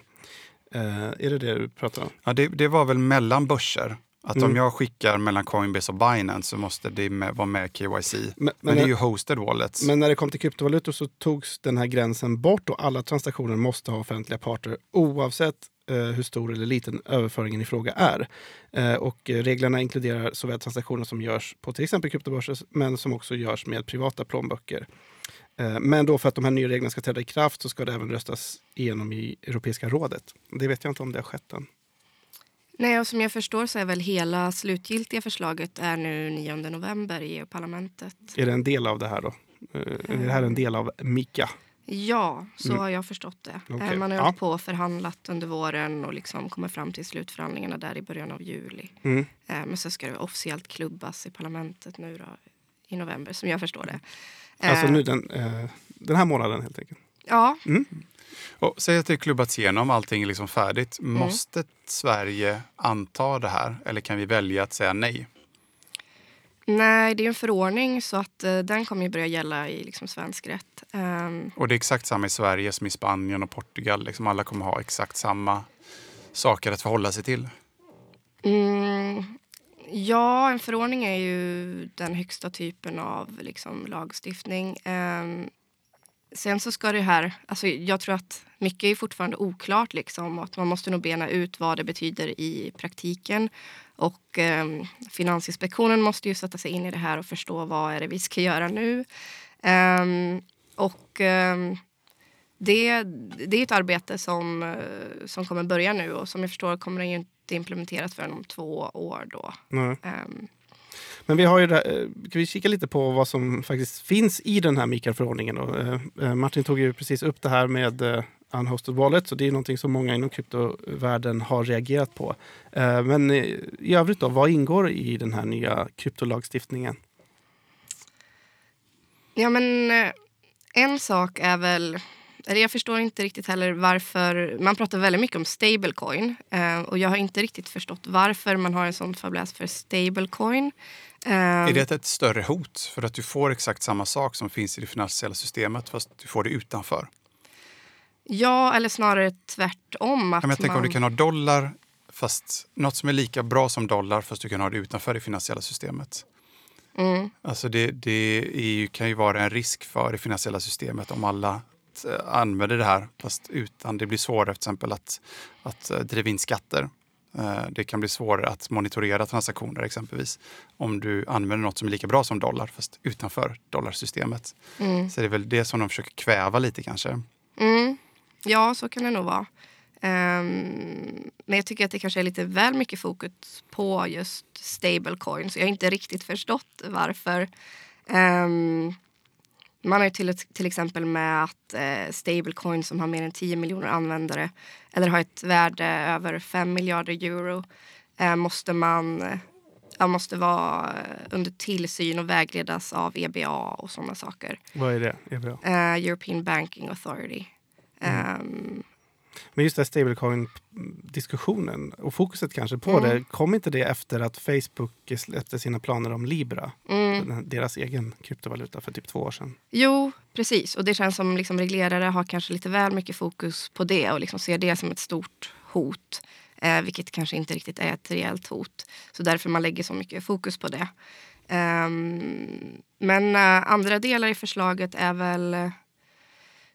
Speaker 1: Eh, är det det du pratar om?
Speaker 2: Ja, det, det var väl mellan börser. Att mm. om jag skickar mellan Coinbase och Binance så måste det med, vara med KYC. Men, men, men det är ju hosted wallets.
Speaker 1: Men när det kom till kryptovalutor så togs den här gränsen bort och alla transaktioner måste ha offentliga parter oavsett eh, hur stor eller liten överföringen i fråga är. Eh, och reglerna inkluderar såväl transaktioner som görs på till exempel kryptobörser men som också görs med privata plånböcker. Eh, men då för att de här nya reglerna ska träda i kraft så ska det även röstas igenom i Europeiska rådet. Det vet jag inte om det har skett än.
Speaker 3: Nej, och som jag förstår så är väl hela slutgiltiga förslaget är nu 9 november i EU-parlamentet.
Speaker 1: Är det en del av det här då? Eh, är det här en del av MIKA?
Speaker 3: Ja, så mm. har jag förstått det. Okay. Man har ja. på och förhandlat under våren och liksom kommer fram till slutförhandlingarna där i början av juli. Mm. Eh, men så ska det officiellt klubbas i parlamentet nu då, i november, som jag förstår det.
Speaker 1: Alltså nu den, eh, den här månaden helt enkelt?
Speaker 3: Ja. Mm.
Speaker 2: Och säg att det klubbats igenom, allting är liksom färdigt. Mm. Måste Sverige anta det här eller kan vi välja att säga nej?
Speaker 3: Nej, det är en förordning så att uh, den kommer ju börja gälla i liksom, svensk rätt. Um,
Speaker 2: och det är exakt samma i Sverige som i Spanien och Portugal? Liksom alla kommer ha exakt samma saker att förhålla sig till?
Speaker 3: Mm, ja, en förordning är ju den högsta typen av liksom, lagstiftning. Um, sen så ska det här, alltså jag tror att mycket är fortfarande oklart liksom att man måste nog bena ut vad det betyder i praktiken. Och eh, Finansinspektionen måste ju sätta sig in i det här och förstå vad är det vi ska göra nu. Eh, och eh, det, det är ett arbete som, eh, som kommer börja nu och som jag förstår kommer det ju inte implementeras förrän om två år då. Mm.
Speaker 1: Men vi har ju, eh, kan vi kika lite på vad som faktiskt finns i den här Mikael-förordningen? Eh, eh, Martin tog ju precis upp det här med eh, unhosted wallet, så det är någonting som många inom kryptovärlden har reagerat på. Men i övrigt då, vad ingår i den här nya kryptolagstiftningen?
Speaker 3: Ja men en sak är väl eller jag förstår inte riktigt heller varför... Man pratar väldigt mycket om stablecoin. Eh, och jag har inte riktigt förstått varför man har en sån fabläs för stablecoin.
Speaker 2: Eh, är det ett större hot för att du får exakt samma sak som finns i det finansiella systemet fast du får det utanför?
Speaker 3: Ja, eller snarare tvärtom. Att
Speaker 2: jag tänker man... om du kan ha dollar, fast något som är lika bra som dollar fast du kan ha det utanför det finansiella systemet. Mm. Alltså det, det är, kan ju vara en risk för det finansiella systemet om alla Eh, använder det här fast utan det blir svårare till exempel att, att eh, driva in skatter. Eh, det kan bli svårare att monitorera transaktioner exempelvis om du använder något som är lika bra som dollar fast utanför dollarsystemet. Mm. Så det är väl det som de försöker kväva lite kanske.
Speaker 3: Mm. Ja, så kan det nog vara. Um, men jag tycker att det kanske är lite väl mycket fokus på just stablecoins. Jag har inte riktigt förstått varför. Um, man har till, till exempel med att eh, stablecoin som har mer än 10 miljoner användare eller har ett värde över 5 miljarder euro eh, måste man eh, måste vara under tillsyn och vägledas av EBA och sådana saker.
Speaker 1: Vad är det? EBA?
Speaker 3: Eh, European Banking Authority. Mm.
Speaker 1: Um, men just det stablecoin-diskussionen och fokuset kanske på mm. det, kom inte det efter att Facebook släppte sina planer om Libra? Mm. Deras egen kryptovaluta för typ två år sedan.
Speaker 3: Jo, precis. Och det känns som liksom reglerare har kanske lite väl mycket fokus på det och liksom ser det som ett stort hot. Eh, vilket kanske inte riktigt är ett reellt hot. Så därför man lägger så mycket fokus på det. Um, men uh, andra delar i förslaget är väl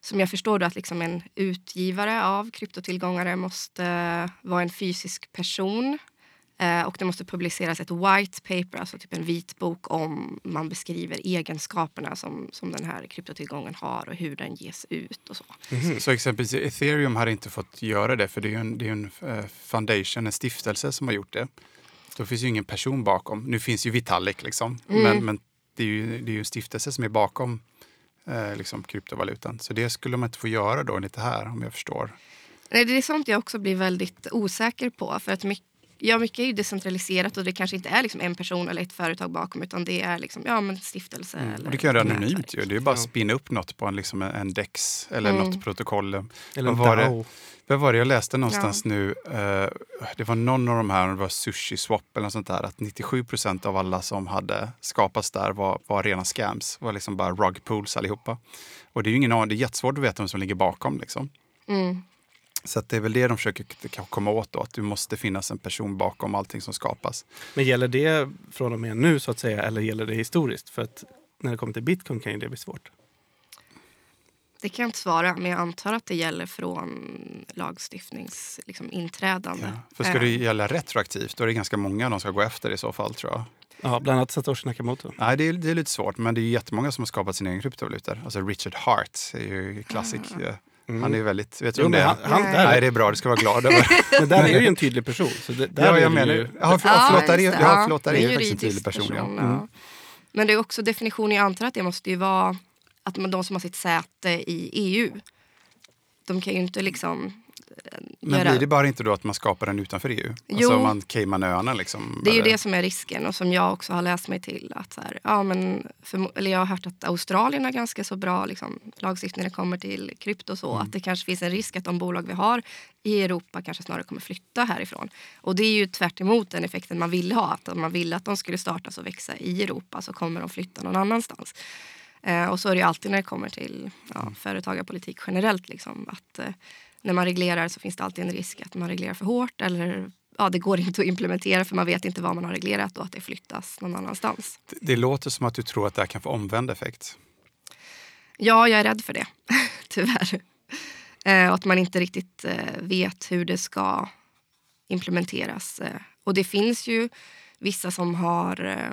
Speaker 3: som jag förstår då att liksom en utgivare av kryptotillgångar måste vara en fysisk person. Eh, och det måste publiceras ett white paper, alltså typ en vitbok om man beskriver egenskaperna som, som den här kryptotillgången har och hur den ges ut. och Så
Speaker 2: mm. Så exempelvis ethereum har inte fått göra det för det är en, det är en uh, foundation, en stiftelse som har gjort det. Då finns ju ingen person bakom. Nu finns ju Vitalik liksom, mm. men, men det är ju, det är ju en stiftelse som är bakom eh, liksom kryptovalutan. Så det skulle man inte få göra då enligt det här om jag förstår.
Speaker 3: Nej, det är sånt jag också blir väldigt osäker på. För att mycket, ja, mycket är ju decentraliserat och det kanske inte är liksom en person eller ett företag bakom utan det är liksom, ja, men stiftelse. Mm. Eller
Speaker 2: och det kan göra anonymt ju. Det är bara att spinna upp något på en, liksom en DEX eller mm. något protokoll.
Speaker 1: Eller en DAO.
Speaker 2: Vad var det jag läste någonstans ja. nu? Uh, det var någon av de här, det var Sushi Swap eller något sånt där, att 97 procent av alla som hade skapats där var, var rena scams. var liksom bara rug pools allihopa. Och det är ju ingen aning, det är jättesvårt att veta vem som ligger bakom liksom. Mm. Så att det är väl det de försöker komma åt då, att det måste finnas en person bakom allting som skapas.
Speaker 1: Men gäller det från och med nu så att säga, eller gäller det historiskt? För att när det kommer till bitcoin kan ju det bli svårt.
Speaker 3: Det kan jag inte svara, men jag antar att det gäller från lagstiftningsinträdande. Liksom,
Speaker 2: ja, för ska det eh. gälla retroaktivt, då är det ganska många de ska gå efter i så fall tror jag.
Speaker 1: Ja, bland annat Satoshi Nakamoto.
Speaker 2: Nej, det är, det är lite svårt, men det är jättemånga som har skapat sina egna kryptovalutor. Alltså Richard Hart är ju klassik. Ah. Mm. Han är väldigt... Vet du om det Han, han, där, Nej, det är bra. Du ska vara glad över. [LAUGHS]
Speaker 1: men där är ju en tydlig person. Så det, där
Speaker 2: ja, jag menar ju... Ja, för, ja, förlåt, där är, ja, förlåt, där är, är faktiskt en tydlig person. person ja. Mm.
Speaker 3: Men det är också definitionen, jag antar att det måste ju vara att de som har sitt säte i EU, de kan ju inte liksom
Speaker 2: men göra... blir det bara inte då att man skapar den utanför EU? Jo. Alltså man Caymanöarna liksom?
Speaker 3: Det är ju det som är risken och som jag också har läst mig till. Att så här, ja, men för, eller jag har hört att Australien har ganska så bra liksom, lagstiftning när det kommer till krypto. Så mm. att det kanske finns en risk att de bolag vi har i Europa kanske snarare kommer flytta härifrån. Och det är ju tvärt den effekten man ville ha. Att om man ville att de skulle startas och växa i Europa så kommer de flytta någon annanstans. Eh, och så är det alltid när det kommer till ja, mm. företagarpolitik generellt. Liksom, att eh, när man reglerar så finns det alltid en risk att man reglerar för hårt eller ja, det går inte att implementera för man vet inte vad man har reglerat och att det flyttas någon annanstans.
Speaker 2: Det, det låter som att du tror att det här kan få omvänd effekt.
Speaker 3: Ja, jag är rädd för det, [LAUGHS] tyvärr. Eh, och att man inte riktigt eh, vet hur det ska implementeras. Eh, och det finns ju vissa som har eh,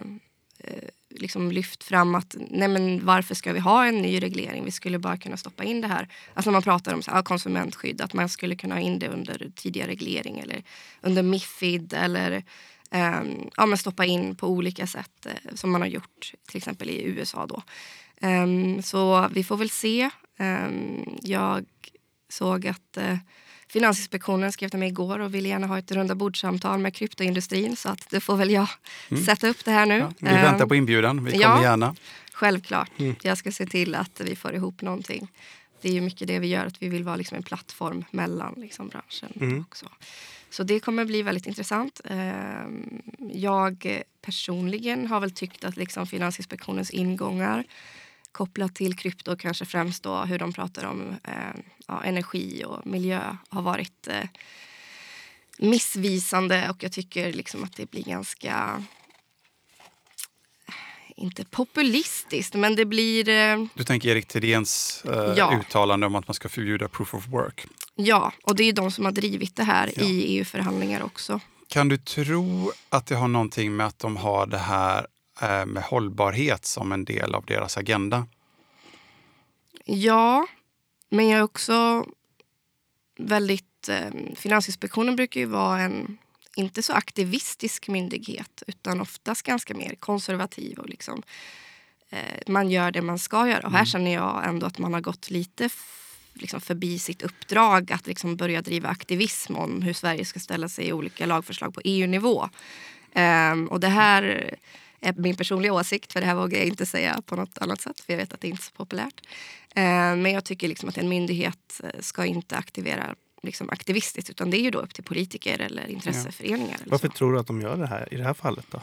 Speaker 3: eh, liksom lyft fram att nej men varför ska vi ha en ny reglering? Vi skulle bara kunna stoppa in det här. Alltså när man pratar om så här, ah, konsumentskydd, att man skulle kunna ha in det under tidigare reglering eller under Mifid eller um, ja, men stoppa in på olika sätt uh, som man har gjort till exempel i USA. Då. Um, så vi får väl se. Um, jag såg att uh, Finansinspektionen skrev till mig igår och ville gärna ha ett runda bordsamtal med kryptoindustrin så att det får väl jag mm. sätta upp det här nu. Ja,
Speaker 2: vi väntar på inbjudan, vi kommer ja, gärna.
Speaker 3: Självklart. Mm. Jag ska se till att vi får ihop någonting. Det är ju mycket det vi gör, att vi vill vara liksom en plattform mellan liksom branschen. Mm. också. Så det kommer bli väldigt intressant. Ehm, jag personligen har väl tyckt att liksom Finansinspektionens ingångar kopplat till krypto, kanske främst då hur de pratar om eh, ja, energi och miljö har varit eh, missvisande och jag tycker liksom att det blir ganska inte populistiskt, men det blir... Eh,
Speaker 2: du tänker Erik Thedéens eh, ja. uttalande om att man ska förbjuda proof of work?
Speaker 3: Ja, och det är de som har drivit det här ja. i EU-förhandlingar också.
Speaker 2: Kan du tro att det har någonting med att de har det här med hållbarhet som en del av deras agenda?
Speaker 3: Ja, men jag är också väldigt... Eh, Finansinspektionen brukar ju vara en inte så aktivistisk myndighet utan oftast ganska mer konservativ. och liksom, eh, Man gör det man ska göra. Och här mm. känner jag ändå att man har gått lite liksom förbi sitt uppdrag att liksom börja driva aktivism om hur Sverige ska ställa sig i olika lagförslag på EU-nivå. Um, och det här är min personliga åsikt, för det här vågar jag inte säga på något annat sätt, för jag vet att det inte är så populärt. Eh, men jag tycker liksom att en myndighet eh, ska inte aktivera liksom aktivistiskt, utan det är ju då upp till politiker eller intresseföreningar. Ja.
Speaker 1: Varför tror du att de gör det här i det här fallet då?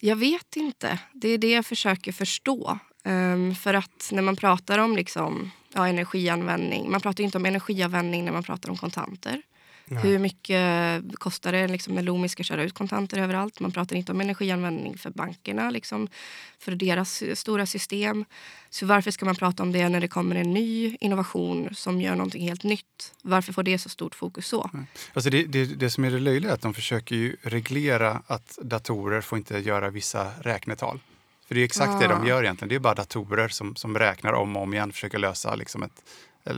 Speaker 3: Jag vet inte. Det är det jag försöker förstå. Um, för att när man pratar om liksom, ja, energianvändning, man pratar inte om energianvändning när man pratar om kontanter. Nej. Hur mycket kostar det liksom, när Loomis ska köra ut kontanter överallt? Man pratar inte om energianvändning för bankerna, liksom, för deras stora system. Så varför ska man prata om det när det kommer en ny innovation som gör någonting helt nytt? Varför får det så stort fokus så?
Speaker 2: Alltså det, det, det som är det löjliga är att de försöker reglera att datorer får inte göra vissa räknetal. För det är exakt ah. det de gör egentligen. Det är bara datorer som, som räknar om och om igen, försöker lösa liksom ett,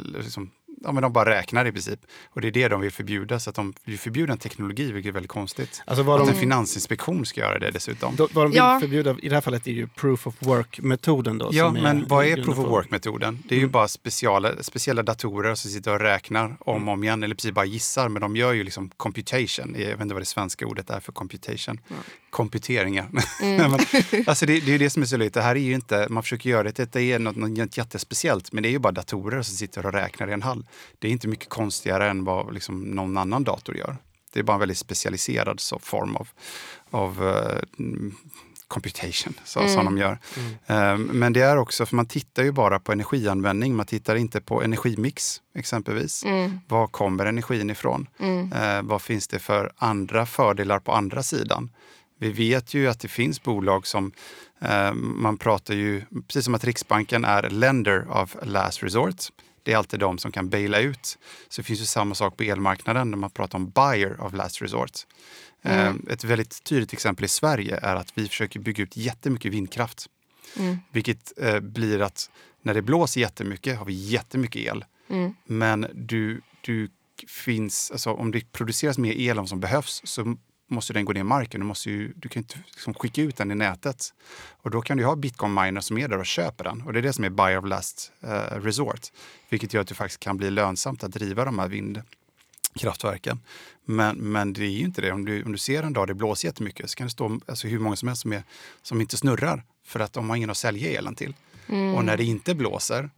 Speaker 2: liksom ja, men de bara räknar i princip. Och det är det de vill förbjuda. Så att de vill förbjuda en teknologi, vilket är väldigt konstigt. Alltså vad att de, en finansinspektion ska göra det dessutom.
Speaker 1: Då, vad de vill ja. förbjuda i det här fallet är ju proof of work-metoden. Då,
Speaker 2: ja, men vad är proof of work-metoden? Det är mm. ju bara speciala, speciella datorer som sitter och räknar om och om igen, eller precis bara gissar. Men de gör ju liksom computation. Jag vet inte vad det svenska ordet är för computation. [LAUGHS] Mm. Komputeringar. Mm. men, alltså det, det är det som är så löjligt. Det här är ju inte, man försöker göra det, det är något, något jättespeciellt, men det är ju bara datorer som sitter och räknar i en hall det är inte mycket konstigare än vad liksom någon annan dator gör. Det är bara en väldigt specialiserad så form av, av uh, computation så, mm. som de gör. Mm. Um, men det är också, för man tittar ju bara på energianvändning, man tittar inte på energimix exempelvis. Mm. Var kommer energin ifrån? Uh, vad finns det för andra fördelar på andra sidan? Vi vet ju att det finns bolag som uh, man pratar ju, precis som att Riksbanken är lender of last resort. Det är alltid de som kan baila ut. Så det finns ju samma sak på elmarknaden när man pratar om buyer of last resort. Mm. Ett väldigt tydligt exempel i Sverige är att vi försöker bygga ut jättemycket vindkraft. Mm. Vilket eh, blir att när det blåser jättemycket har vi jättemycket el. Mm. Men du, du finns, alltså, om det produceras mer el än som behövs så måste den gå ner i marken. Du, måste ju, du kan inte liksom skicka ut den i nätet. Och då kan du ha bitcoin-miners som är där och köper den. Och det är det som är buy of last uh, resort. Vilket gör att det faktiskt kan bli lönsamt att driva de här vindkraftverken. Men, men det är ju inte det. Om du, om du ser en dag det blåser jättemycket så kan det stå alltså, hur många som helst som, är, som inte snurrar för att de har ingen att sälja elen till. Mm. Och när det inte blåser,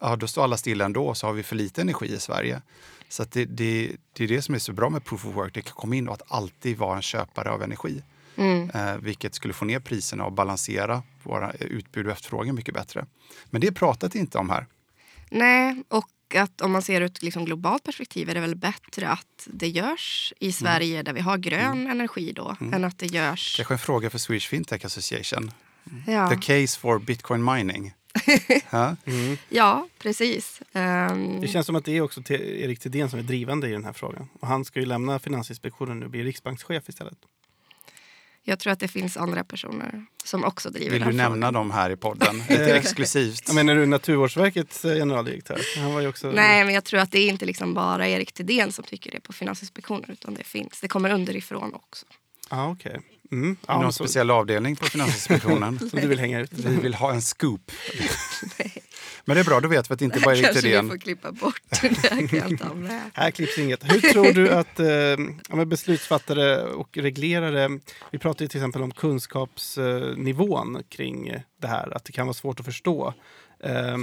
Speaker 2: ja, då står alla stilla ändå så har vi för lite energi i Sverige. Så det, det, det, är det som är så bra med proof of work. Det kan komma in och att alltid vara en köpare av energi. Mm. Eh, vilket skulle få ner priserna och balansera våra utbud och efterfrågan mycket bättre. Men det pratat inte om här.
Speaker 3: Nej, och att om man ser ur ett liksom globalt perspektiv är det väl bättre att det görs i mm. Sverige mm. där vi har grön mm. energi då mm. än att det görs...
Speaker 2: Kanske en fråga för Swedish Fintech Association. Ja. The case for bitcoin mining. [LAUGHS]
Speaker 3: mm. Ja, precis. Um...
Speaker 1: Det känns som att det är också Erik Thedéen som är drivande i den här frågan. Och han ska ju lämna Finansinspektionen och bli riksbankschef istället.
Speaker 3: Jag tror att det finns andra personer som också driver
Speaker 2: Vill du nämna dem här i podden? [LAUGHS] Lite exklusivt.
Speaker 1: Menar du Naturvårdsverkets eh, generaldirektör? Han var ju också...
Speaker 3: Nej, men jag tror att det är inte liksom bara Erik Thedéen som tycker det på Finansinspektionen utan det finns. Det kommer underifrån också.
Speaker 1: Ah, okay. Mm.
Speaker 2: Ja, Någon så... speciell avdelning på Finansinspektionen? [LAUGHS]
Speaker 1: som du vill hänga ut?
Speaker 2: Vi vill ha en scoop. Men det är bra, då vet vi att det inte bara är
Speaker 3: Erik
Speaker 2: Thedéen.
Speaker 3: Kanske vi får klippa bort. Med.
Speaker 1: Här klipps inget. Hur tror du att eh, beslutsfattare och reglerare... Vi pratar ju till exempel om kunskapsnivån kring det här. Att det kan vara svårt att förstå. Eh,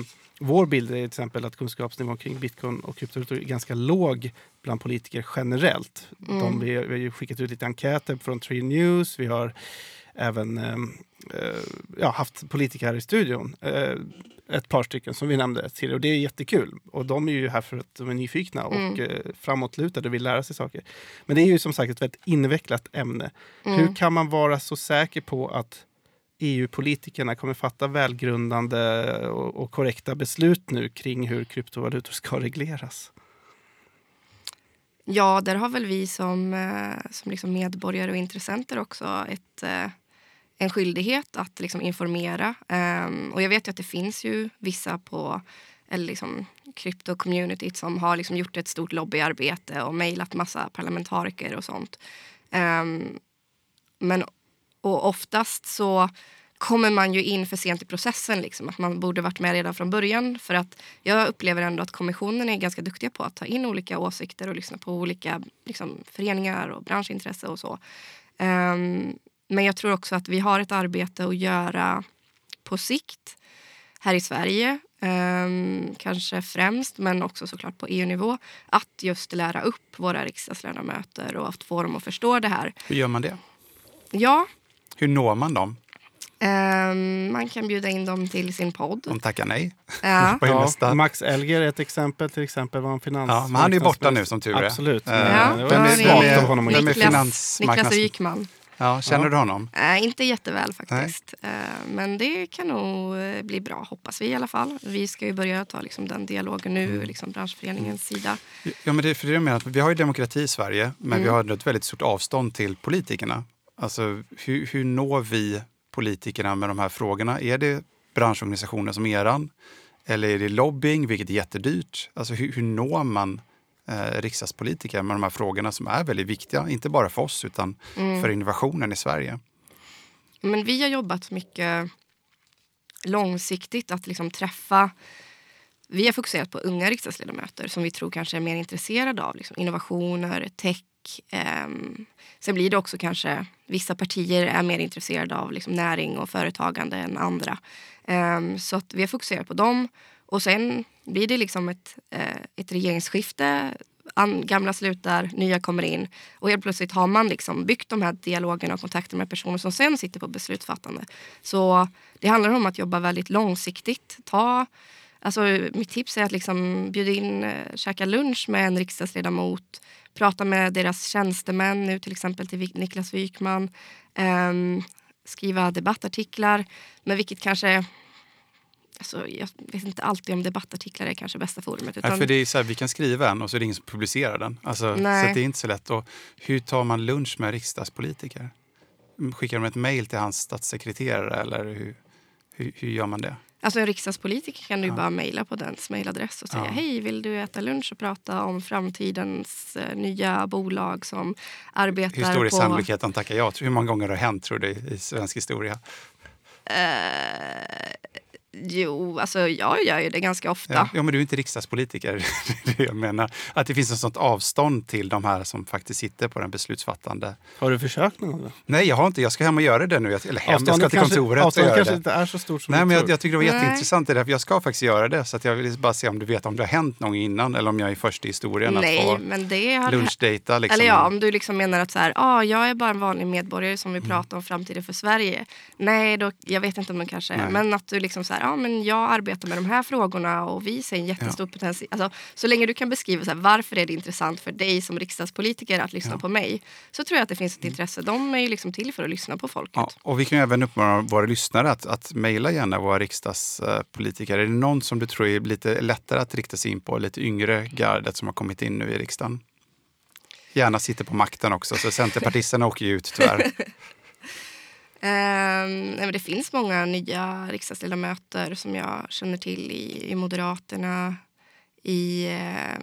Speaker 1: vår bild är till exempel att kunskapsnivån kring bitcoin och kryptovalutor är ganska låg bland politiker generellt. Mm. De, vi, vi har skickat ut lite enkäter från Tree News. Vi har även eh, eh, ja, haft politiker här i studion. Eh, ett par stycken som vi nämnde tidigare. Och det är jättekul. Och de är ju här för att de är nyfikna och mm. eh, framåtlutade och vill lära sig saker. Men det är ju som sagt ett väldigt invecklat ämne. Mm. Hur kan man vara så säker på att EU-politikerna kommer fatta välgrundande och, och, korrekta beslut nu kring hur kryptovalutor ska regleras?
Speaker 3: Ja, där har väl vi som, eh, som liksom medborgare och intressenter också ett, eh, en skyldighet att liksom informera. Ehm, och jag vet ju att det finns ju vissa på eller liksom krypto-communityt som har liksom gjort ett stort lobbyarbete och mejlat massa parlamentariker och sånt. Ehm, men och oftast så kommer man ju in för sent i processen. Liksom, att Man borde varit med redan från början. För att Jag upplever ändå att kommissionen är ganska duktiga på att ta in olika åsikter och lyssna på olika liksom, föreningar och branschintresse och så. Um, men jag tror också att vi har ett arbete att göra på sikt här i Sverige. Um, kanske främst, men också såklart på EU-nivå. Att just lära upp våra riksdagsledamöter och att få dem att förstå det här.
Speaker 2: Hur gör man det?
Speaker 3: Ja.
Speaker 2: Hur når man dem?
Speaker 3: Um, man kan bjuda in dem till sin podd.
Speaker 2: De tackar nej.
Speaker 3: Ja. [LAUGHS]
Speaker 1: ja, Max Elger är ett exempel. till exempel var en finans...
Speaker 2: Ja, men han är ju borta nu som tur är.
Speaker 1: Absolut.
Speaker 3: Uh, ja,
Speaker 1: av honom
Speaker 3: Niklas, Niklas, Niklas Wikman.
Speaker 2: Ja, känner ja. du honom?
Speaker 3: Äh, inte jätteväl faktiskt. Äh, men det kan nog bli bra, hoppas vi i alla fall. Vi ska ju börja ta liksom, den dialogen nu, mm. liksom, branschföreningens sida.
Speaker 2: Ja, men det, för det med att vi har ju demokrati i Sverige, men mm. vi har ett väldigt stort avstånd till politikerna. Alltså, hur, hur når vi politikerna med de här frågorna? Är det branschorganisationer som eran? Eller är det lobbying, vilket är jättedyrt? Alltså, hur, hur når man eh, riksdagspolitiker med de här frågorna som är väldigt viktiga, inte bara för oss utan mm. för innovationen i Sverige.
Speaker 3: Men vi har jobbat mycket långsiktigt att liksom träffa vi har fokuserat på unga riksdagsledamöter som vi tror kanske är mer intresserade av liksom innovationer, tech. Eh, sen blir det också kanske vissa partier är mer intresserade av liksom näring och företagande än andra. Eh, så att vi har fokuserat på dem och sen blir det liksom ett, eh, ett regeringsskifte an, gamla slutar, nya kommer in. Och helt plötsligt har man liksom byggt de här dialogerna och kontakterna med personer som sen sitter på beslutsfattande. Så det handlar om att jobba väldigt långsiktigt. Ta, alltså, mitt tips är att liksom bjuda in, eh, käka lunch med en riksdagsledamot. Prata med deras tjänstemän, nu till exempel till Niklas Wykman. Eh, skriva debattartiklar. Men vilket kanske Alltså, jag vet inte alltid om debattartiklar är kanske bästa forumet.
Speaker 2: Utan... Nej, för det är så här, vi kan skriva en och så är det ingen som publicerar den. Alltså, så det är inte så lätt. Och hur tar man lunch med riksdagspolitiker? Skickar de ett mejl till hans statssekreterare eller hur, hur, hur, gör man det?
Speaker 3: Alltså en riksdagspolitiker kan du ja. bara mejla på dens mejladress och säga ja. hej, vill du äta lunch och prata om framtidens eh, nya bolag som arbetar
Speaker 2: Hur stor är sannolikheten tackar ja? Hur många gånger har det hänt tror du i svensk historia?
Speaker 3: Uh, Jo, alltså jag gör ju det ganska ofta. Ja,
Speaker 2: ja men du är inte riksdagspolitiker. [LAUGHS] det jag menar. Att det finns ett sånt avstånd till de här som faktiskt sitter på den beslutsfattande.
Speaker 1: Har du försökt någon gång?
Speaker 2: Nej, jag har inte. Jag ska hem och göra det nu. Eller hem, jag ska till
Speaker 1: kanske,
Speaker 2: kontoret
Speaker 1: och göra kanske inte är så stort som
Speaker 2: Nej,
Speaker 1: du
Speaker 2: men jag, jag, tycker det var Nej. jätteintressant. Det där, jag ska faktiskt göra det. Så jag vill bara se om du vet om det har hänt någon innan eller om jag är först i historien
Speaker 3: Nej,
Speaker 2: att få
Speaker 3: men det har...
Speaker 2: lunchdejta. Liksom.
Speaker 3: Eller ja, om du liksom menar att så här, ah, jag är bara en vanlig medborgare som vill mm. prata om framtiden för Sverige. Nej, då, jag vet inte om man kanske är. Men att du liksom så här, ah, men jag arbetar med de här frågorna och vi ser en jättestor ja. potential. Alltså, så länge du kan beskriva så här, varför är det intressant för dig som riksdagspolitiker att lyssna ja. på mig så tror jag att det finns ett intresse. De är ju liksom till för att lyssna på folket. Ja,
Speaker 2: och vi kan även uppmana våra lyssnare att, att mejla gärna våra riksdagspolitiker. Är det någon som du tror är lite lättare att rikta sig in på, lite yngre gardet som har kommit in nu i riksdagen? Gärna sitter på makten också, så Centerpartisterna åker ju ut tyvärr. [LAUGHS]
Speaker 3: Eh, det finns många nya riksdagsledamöter som jag känner till i, i Moderaterna, i eh,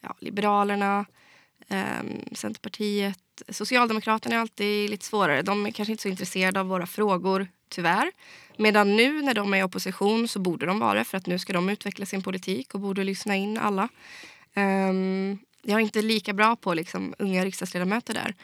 Speaker 3: ja, Liberalerna, eh, Centerpartiet. Socialdemokraterna är alltid lite svårare. De är kanske inte så intresserade av våra frågor, tyvärr. Medan nu när de är i opposition så borde de vara det för att nu ska de utveckla sin politik och borde lyssna in alla. Um, jag är inte lika bra på liksom, unga riksdagsledamöter där.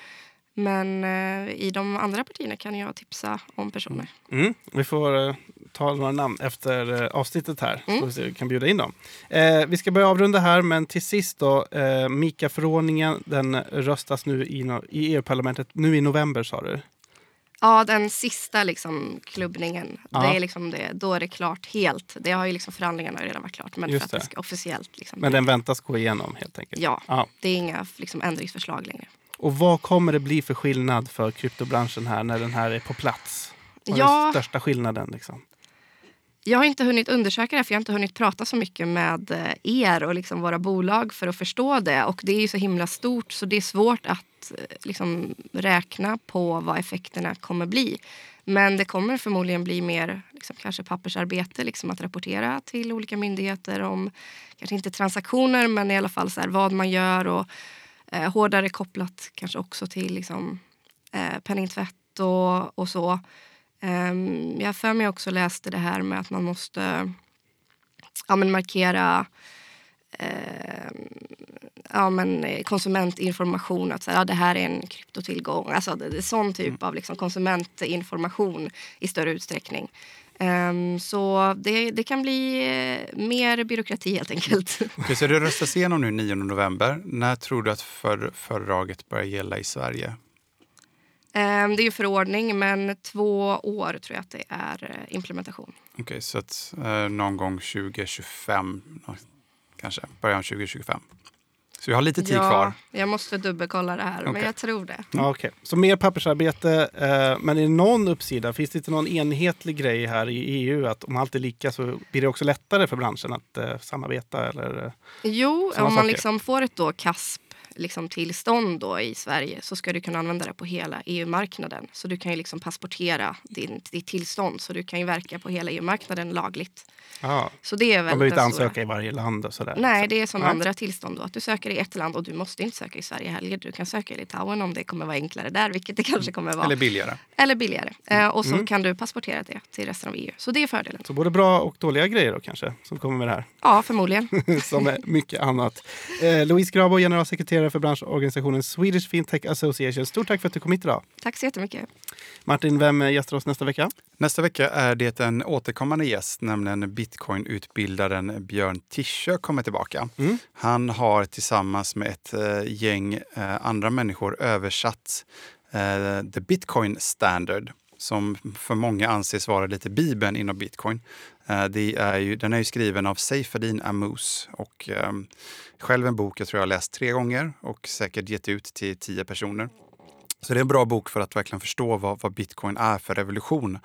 Speaker 3: Men eh, i de andra partierna kan jag tipsa om personer.
Speaker 1: Mm. Vi får eh, ta några namn efter eh, avsnittet här. Mm. Så vi, se, vi kan bjuda in dem. Eh, vi ska börja avrunda här, men till sist då. Eh, Mika-förordningen den röstas nu i, no i EU-parlamentet nu i november sa du?
Speaker 3: Ja, den sista liksom, klubbningen. Ja. Det är liksom det, då är det klart helt. Det har ju liksom, förhandlingarna redan varit klart. Men Just för att det. ska officiellt. Liksom,
Speaker 1: men den väntas gå igenom helt enkelt?
Speaker 3: Ja, ja. det är inga liksom, ändringsförslag längre.
Speaker 1: Och vad kommer det bli för skillnad för kryptobranschen här när den här är på plats? Vad är den största skillnaden? Liksom?
Speaker 3: Jag har inte hunnit undersöka det för jag har inte hunnit prata så mycket med eh, er och liksom våra bolag för att förstå det. Och det är ju så himla stort så det är svårt att eh, liksom räkna på vad effekterna kommer bli. Men det kommer förmodligen bli mer liksom, kanske pappersarbete, liksom att rapportera till olika myndigheter om, kanske inte transaktioner, men i alla fall så här, vad man gör och eh, hårdare kopplat kanske också till liksom, eh, penningtvätt och, och så. Eh, jag för mig också läste det här med att man måste ja, men markera eh, ja, men konsumentinformation. Att så här, ja, det här är en kryptotillgång. Alltså, det, det är sån typ mm. av liksom, konsumentinformation i större utsträckning. Um, så det, det, kan bli uh, mer byråkrati helt enkelt. [LAUGHS]
Speaker 2: Okay, så det röstas igenom nu 9 november. När tror du att för, fördraget börjar gälla i Sverige?
Speaker 3: Um, det är ju förordning, men två år tror jag att det är uh, implementation.
Speaker 2: Okej, okay, så att, uh, någon gång 2025 kanske? Början 2025? Så vi har lite tid
Speaker 3: ja,
Speaker 2: kvar.
Speaker 3: Jag måste dubbelkolla det här, okay. men jag tror det.
Speaker 1: Ja, okay. Så mer pappersarbete. Eh, men är det någon uppsida? Finns det inte någon enhetlig grej här i EU att om allt är lika så blir det också lättare för branschen att eh, samarbeta? Eller, eh,
Speaker 3: jo, om man liksom får ett då KASP liksom tillstånd då i Sverige så ska du kunna använda det på hela EU-marknaden. Så du kan ju liksom passportera din, ditt tillstånd så du kan ju verka på hela EU-marknaden lagligt.
Speaker 1: Ah. Så det är Man behöver inte ansöka stora. i varje land och sådär?
Speaker 3: Nej, det är som Nej. andra tillstånd då. Att du söker i ett land och du måste inte söka i Sverige heller. Du kan söka i Litauen om det kommer vara enklare där, vilket det kanske kommer vara.
Speaker 2: Eller billigare.
Speaker 3: Eller billigare. Mm. Eh, och så mm. kan du passportera det till resten av EU. Så det är fördelen.
Speaker 1: Så både bra och dåliga grejer då kanske, som kommer med det här?
Speaker 3: Ja, förmodligen. [LAUGHS]
Speaker 1: som är mycket annat. Eh, Louise Grabo, generalsekreterare för branschorganisationen Swedish Fintech Association. Stort tack för att du kom hit idag.
Speaker 3: Tack så jättemycket.
Speaker 1: Martin, vem gästar oss nästa vecka?
Speaker 2: Nästa vecka är det en återkommande gäst, nämligen bitcoin-utbildaren Björn Tischö kommer tillbaka. Mm. Han har tillsammans med ett eh, gäng eh, andra människor översatt eh, The Bitcoin Standard som för många anses vara lite bibeln inom bitcoin. Eh, det är ju, den är ju skriven av Seyfedin Amous och eh, själv en bok jag tror jag har läst tre gånger och säkert gett ut till tio personer. Så det är en bra bok för att verkligen förstå vad, vad bitcoin är för revolution.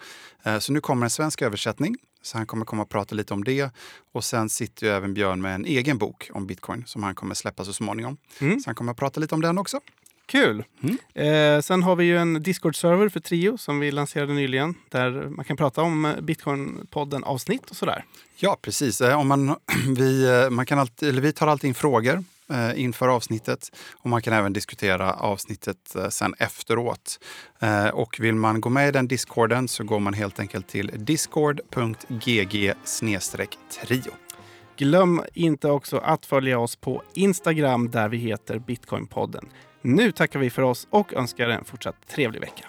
Speaker 2: Eh, så nu kommer en svensk översättning, så han kommer komma och prata lite om det. Och sen sitter ju även Björn med en egen bok om bitcoin som han kommer släppa så småningom. Mm. Så han kommer att prata lite om den också.
Speaker 1: Kul! Mm. Eh, sen har vi ju en Discord-server för Trio som vi lanserade nyligen där man kan prata om Bitcoin-podden avsnitt och sådär.
Speaker 2: Ja, precis. Eh, om man, [CLEARS THROAT] vi, eh, man kan alltid, eller vi tar alltid in frågor eh, inför avsnittet och man kan även diskutera avsnittet eh, sen efteråt. Eh, och vill man gå med i den discorden så går man helt enkelt till discord.gg trio.
Speaker 1: Glöm inte också att följa oss på Instagram där vi heter Bitcoinpodden. Nu tackar vi för oss och önskar en fortsatt trevlig vecka.